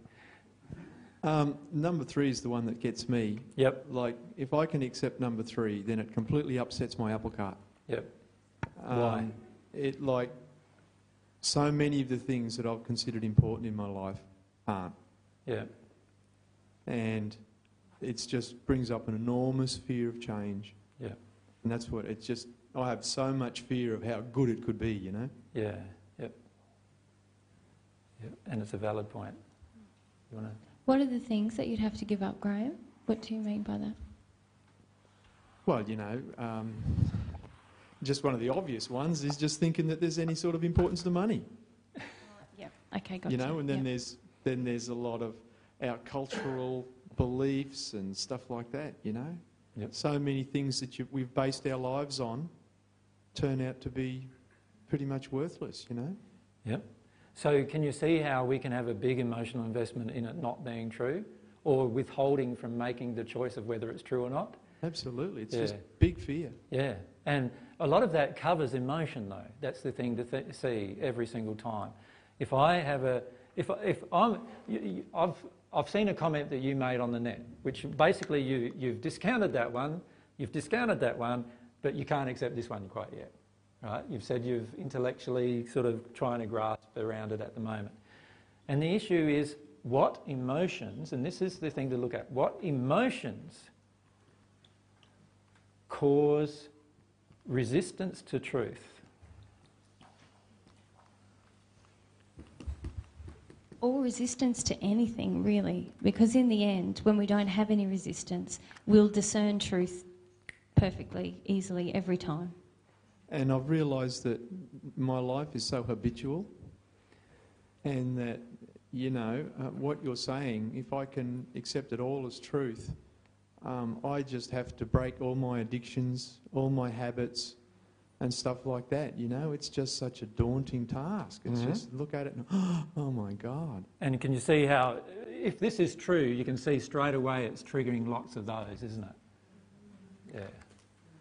Um, number three is the one that gets me. Yep. Like, if I can accept number three, then it completely upsets my apple cart. Yep. Um, Why? It like so many of the things that I've considered important in my life aren't, Yeah. and it just brings up an enormous fear of change. Yeah. And that's what it's just. I have so much fear of how good it could be. You know. Yeah. Yep. Yep. And it's a valid point. You want to? What are the things that you'd have to give up, Graham? What do you mean by that? Well, you know, um, just one of the obvious ones is just thinking that there's any sort of importance to money. (laughs) Yeah. Okay, got you know, and then Yep. there's then there's a lot of our cultural beliefs and stuff like that. You know, Yep. so many things that you, we've based our lives on turn out to be pretty much worthless. You know. Yep. So can you see how we can have a big emotional investment in it not being true, or withholding from making the choice of whether it's true or not? Absolutely, it's Yeah. just big fear. Yeah, and a lot of that covers emotion, though. That's the thing to th- see every single time. If I have a, if if I'm, you, I've I've seen a comment that you made on the net, which basically you you've discounted that one, you've discounted that one, but you can't accept this one quite yet, right? You've said you've intellectually sort of trying to grasp around it at the moment. And the issue is what emotions, and this is the thing to look at, what emotions cause resistance to truth? or resistance to anything, really, because in the end, when we don't have any resistance, we'll discern truth perfectly, easily, every time. And I've realised that my life is so habitual, and that, you know, uh, what you're saying, if I can accept it all as truth, um, I just have to break all my addictions, all my habits, and stuff like that. You know, it's just such a daunting task. It's Mhm. just look at it and, (gasps) oh my God. And can you see how, if this is true, you can see straight away it's triggering lots of those, isn't it? Yeah.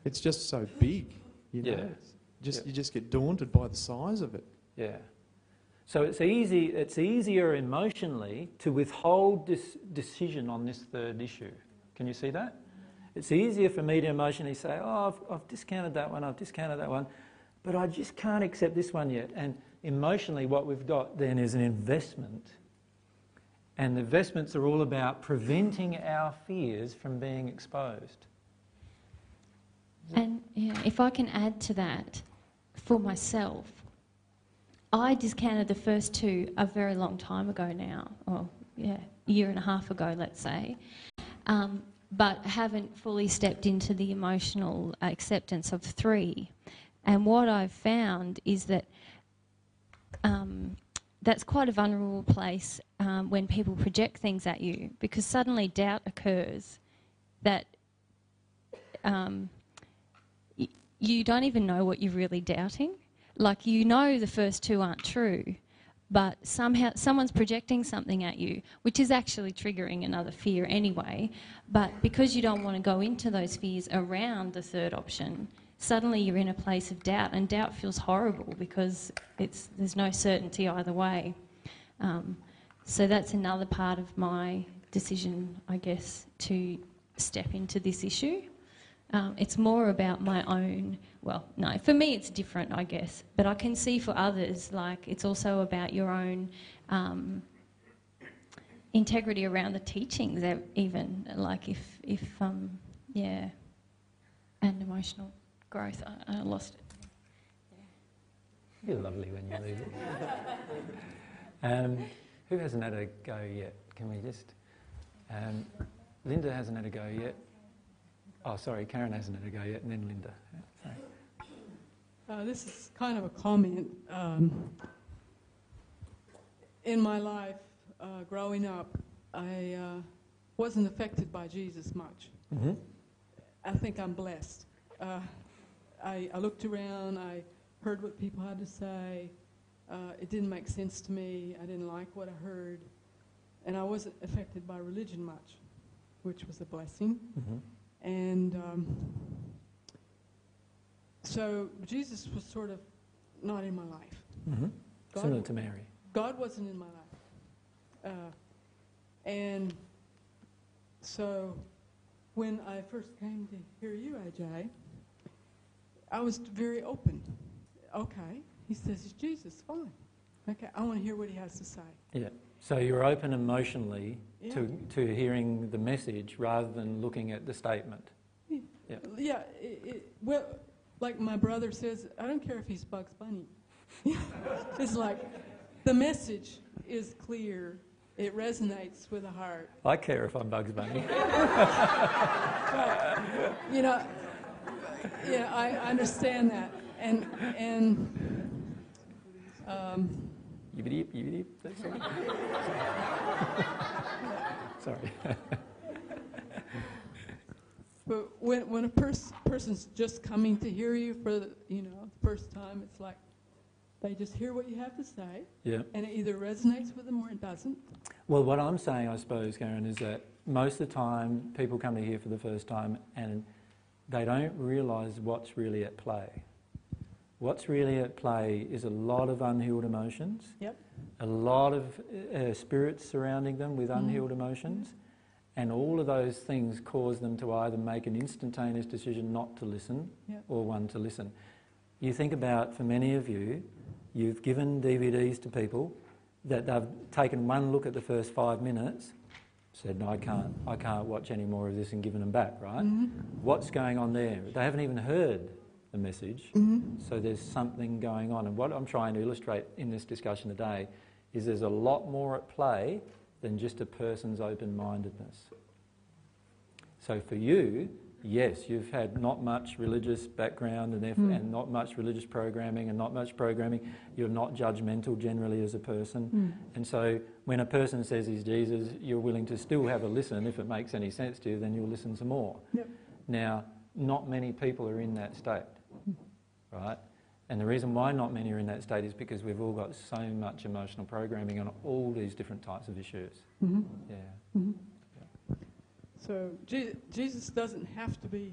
It's just so big, you know. Yeah. Just Yeah. you just get daunted by the size of it. Yeah. So it's easy. It's easier emotionally to withhold this decision on this third issue. Can you see that? It's easier for me to emotionally say, "Oh, I've, I've discounted that one. I've discounted that one, but I just can't accept this one yet." And emotionally, what we've got then is an investment, and the investments are all about preventing our fears from being exposed. And yeah, if I can add to that, for myself, I discounted the first two a very long time ago now, or yeah, a year and a half ago, let's say, um, but haven't fully stepped into the emotional acceptance of three. And what I've found is that um, that's quite a vulnerable place um, when people project things at you because suddenly doubt occurs that um, you don't even know what you're really doubting. Like you know the first two aren't true, but somehow someone's projecting something at you, which is actually triggering another fear anyway. But because you don't want to go into those fears around the third option, suddenly you're in a place of doubt, and doubt feels horrible because it's there's no certainty either way. Um, so that's another part of my decision, I guess, to step into this issue. Um, it's more about my own, well, no, for me it's different, I guess, but I can see for others, like, it's also about your own um, integrity around the teachings, even, like, if, if um, yeah, and emotional growth. I, I lost it. You're lovely when you leave it. (laughs) um, who hasn't had a go yet? Can we just? Um, Linda hasn't had a go yet. Oh, sorry, Karen hasn't had a go yet, and then Linda. Sorry. Uh, this is kind of a comment. Um, in my life, uh, growing up, I uh, wasn't affected by Jesus much. Mm-hmm. I think I'm blessed. Uh, I, I looked around, I heard what people had to say. Uh, it didn't make sense to me. I didn't like what I heard. And I wasn't affected by religion much, which was a blessing. Mm-hmm. And um, so Jesus was sort of not in my life. Mm-hmm. God- Similar to Mary. God wasn't in my life. Uh, and so when I first came to hear you, AJ, I was very open. Okay. He says, it's Jesus, fine. Okay, I want to hear what he has to say. Yeah. So you're open emotionally Yeah. to, to hearing the message rather than looking at the statement. Yeah. Yeah, it, it, well, like my brother says, I don't care if he's Bugs Bunny. (laughs) it's like the message is clear, it resonates with the heart. I care if I'm Bugs Bunny. (laughs) But, you know, yeah, I I understand that. And, and um, Yibbity, that's. (laughs) Sorry. (laughs) But when, when a pers- person's just coming to hear you for the, you know, the first time, it's like they just hear what you have to say, Yeah. and it either resonates with them or it doesn't. Well, what I'm saying, I suppose, Karen, is that most of the time people come to hear for the first time and they don't realise what's really at play. What's really at play is a lot of unhealed emotions, Yep. a lot of uh, spirits surrounding them with unhealed emotions, and all of those things cause them to either make an instantaneous decision not to listen Yep. or one to listen. You think about, for many of you, you've given DVDs to people, that they've taken one look at the first five minutes, said, no, I can't, I can't watch any more of this and given them back, right? Mhm. What's going on there? They haven't even heard the message, Mhm. so there's something going on. And what I'm trying to illustrate in this discussion today is there's a lot more at play than just a person's open-mindedness. So for you, yes, you've had not much religious background and, therefore, Mm. and not much religious programming and not much programming. You're not judgmental generally as a person. Mm. And so when a person says he's Jesus, you're willing to still have a listen. If it makes any sense to you, then you'll listen some more. Yep. Now, not many people are in that state, right? And the reason why not many are in that state is because we've all got so much emotional programming on all these different types of issues. Mhm. Yeah. Mhm. So Je- Jesus doesn't have to be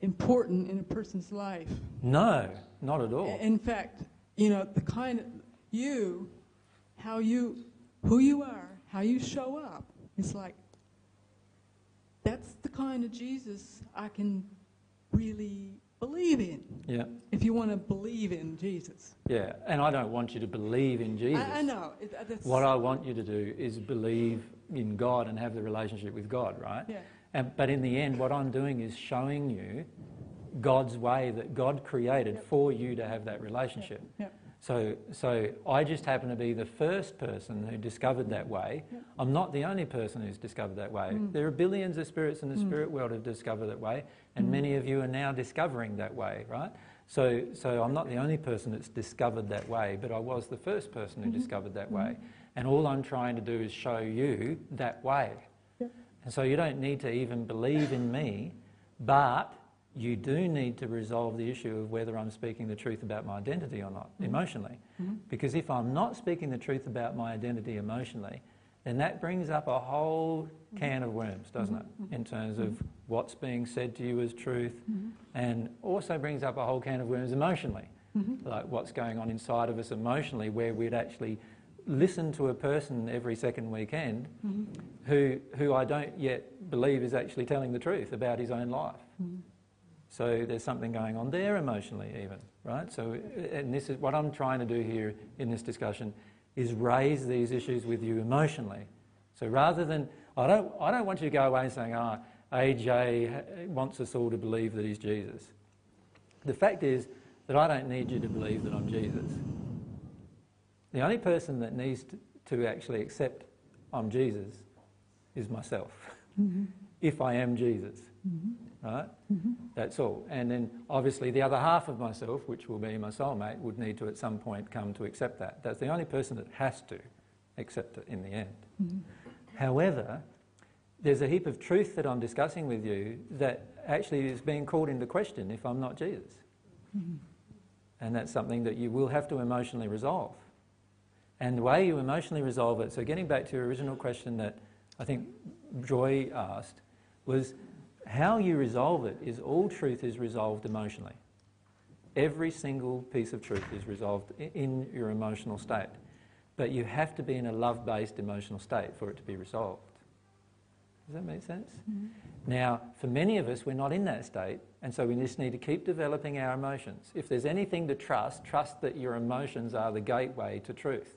important in a person's life. No, not at all. In fact, you know, the kind of you, how you, who you are, how you show up, it's like that's the kind of Jesus I can really believe in. Yeah. If you want to believe in Jesus. Yeah, and I don't want you to believe in Jesus. I, I know. It, uh, that's, What I want you to do is believe in God and have the relationship with God, right? Yeah. And, but in the end, what I'm doing is showing you God's way that God created for you to have that relationship. Yep. So, so I just happen to be the first person who discovered that way. I'm not the only person who's discovered that way. Mm. There are billions of spirits in the Mm. spirit world who've discovered that way, and Mm. many of you are now discovering that way, right? So, so I'm not the only person that's discovered that way, but I was the first person who Mhm. discovered that Mhm. way. And all I'm trying to do is show you that way. And so you don't need to even believe in me, but you do need to resolve the issue of whether I'm speaking the truth about my identity or not, Mhm. emotionally. Mhm. Because if I'm not speaking the truth about my identity emotionally, then that brings up a whole can of worms, doesn't it? Mhm. In terms of what's being said to you as truth, and also brings up a whole can of worms emotionally. Like what's going on inside of us emotionally, where we'd actually listen to a person every second weekend Mhm. who, who I don't yet believe is actually telling the truth about his own life. Mhm. So there's something going on there emotionally, even, right? So, and this is what I'm trying to do here in this discussion is raise these issues with you emotionally. So rather than, I don't, I don't want you to go away saying, ah, AJ wants us all to believe that he's Jesus. The fact is that I don't need you to believe that I'm Jesus. The only person that needs to, actually accept I'm Jesus is myself. Mhm. If I am Jesus, Mhm. Right? Mhm. That's all. And then obviously the other half of myself, which will be my soulmate, would need to at some point come to accept that. That's the only person that has to accept it in the end. Mhm. However, there's a heap of truth that I'm discussing with you that actually is being called into question if I'm not Jesus. Mhm. And that's something that you will have to emotionally resolve. And the way you emotionally resolve it, so getting back to your original question that I think Joy asked, was how you resolve it is all truth is resolved emotionally. Every single piece of truth is resolved in your emotional state. But you have to be in a love based emotional state for it to be resolved. Does that make sense? Mm-hmm. Now, for many of us, we're not in that state, and so we just need to keep developing our emotions. If there's anything to trust, trust that your emotions are the gateway to truth,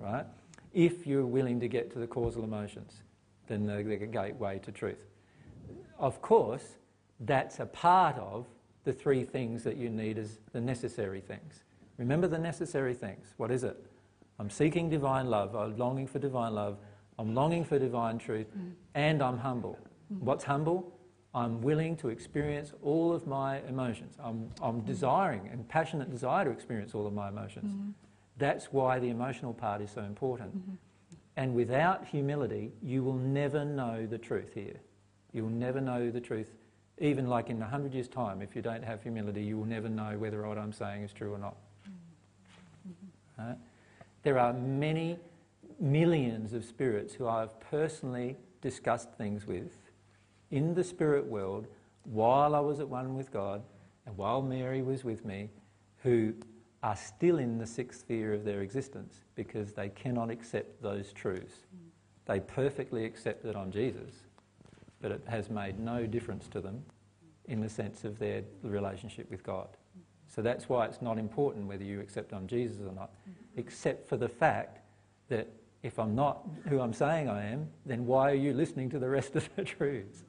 right? If you're willing to get to the causal emotions, then they're the gateway to truth. Of course, that's a part of the three things that you need as the necessary things. Remember the necessary things. What is it? I'm seeking divine love, I'm longing for divine love, I'm longing for divine truth, and I'm humble. What's humble? I'm willing to experience all of my emotions. I'm, I'm desiring and passionate desire to experience all of my emotions. Mhm. That's why the emotional part is so important. Mhm. And without humility, you will never know the truth here. You'll never know the truth. Even like in a hundred years' time, if you don't have humility, you will never know whether what I'm saying is true or not. Mm-hmm. Right? There are many millions of spirits who I've personally discussed things with in the spirit world while I was at one with God and while Mary was with me, who are still in the sixth sphere of their existence because they cannot accept those truths. Mm. They perfectly accept that I'm Jesus, but it has made no difference to them in the sense of their relationship with God. So that's why it's not important whether you accept I'm Jesus or not. except for the fact that if I'm not who I'm saying I am, then why are you listening to the rest of the (laughs) truths?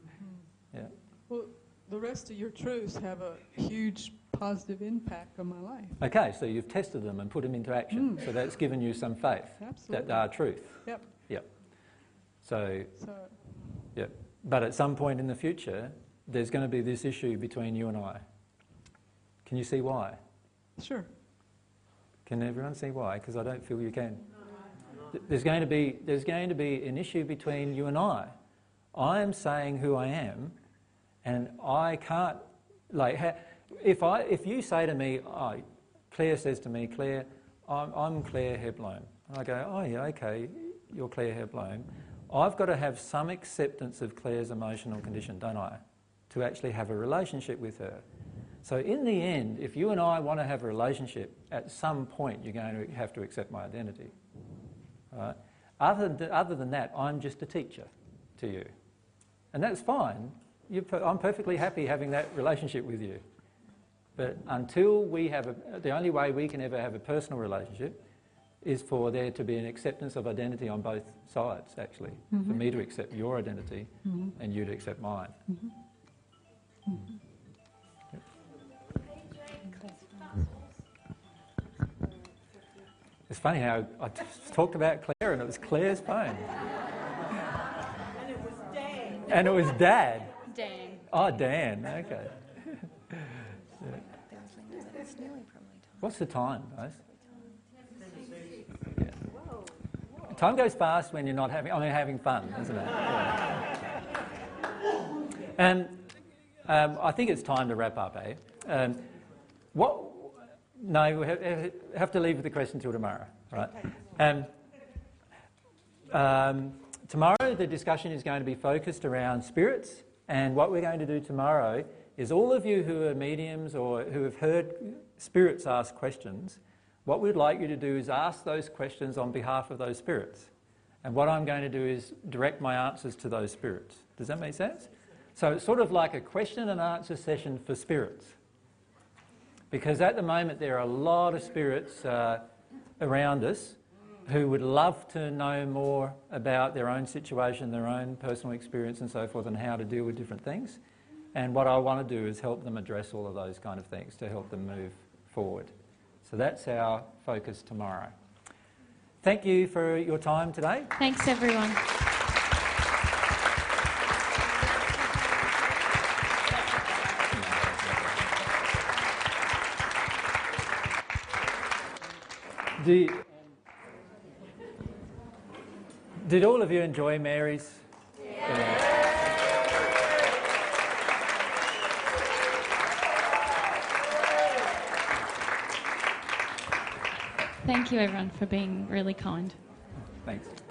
Yeah. Well, the rest of your truths have a huge positive impact on my life. Okay, so you've tested them and put them into action. Mm. So that's given you some faith that Absolutely. they are truth. Yep. Yep. So, So, yep. But at some point in the future, there's going to be this issue between you and I. Can you see why? sure. Can everyone see why? Because I don't feel you can. There's going to be there's going to be an issue between you and I. I am saying who I am, and I can't like ha- if I if you say to me, oh, Claire says to me, Claire, I'm, I'm Claire Hebloam, and I go, oh yeah, okay, you're Claire Hebloam. I've got to have some acceptance of Claire's emotional condition, don't I, to actually have a relationship with her. So in the end, if you and I want to have a relationship, at some point you're going to have to accept my identity. Right? Other, than, other than that, I'm just a teacher to you. And that's fine. Per- I'm perfectly happy having that relationship with you. But until we have a, the only way we can ever have a personal relationship is for there to be an acceptance of identity on both sides, actually. For Mhm. me to accept your identity Mhm. and you to accept mine. It's funny how I talked about Claire and it was Claire's phone. And it was Dan. And it was Dad. Dan. Oh, Dan, okay. (laughs) What's the time, guys? Yeah. Time goes fast when you're not having, mean, having fun, isn't it? Yeah. And um, I think it's time to wrap up, eh? Um, what? No, we have, have to leave the question till tomorrow, right? Um, um, tomorrow, the discussion is going to be focused around spirits, and what we're going to do tomorrow is all of you who are mediums or who have heard spirits ask questions, what we'd like you to do is ask those questions on behalf of those spirits. And what I'm going to do is direct my answers to those spirits. Does that make sense? So it's sort of like a question and answer session for spirits. Because at the moment, there are a lot of spirits uh, around us who would love to know more about their own situation, their own personal experience, and so forth, and how to deal with different things. And what I want to do is help them address all of those kind of things to help them move forward. So that's our focus tomorrow. Thank you for your time today. Thanks, everyone. Do did all of you enjoy Mary's? Yeah. Thank you, everyone, for being really kind. Thanks.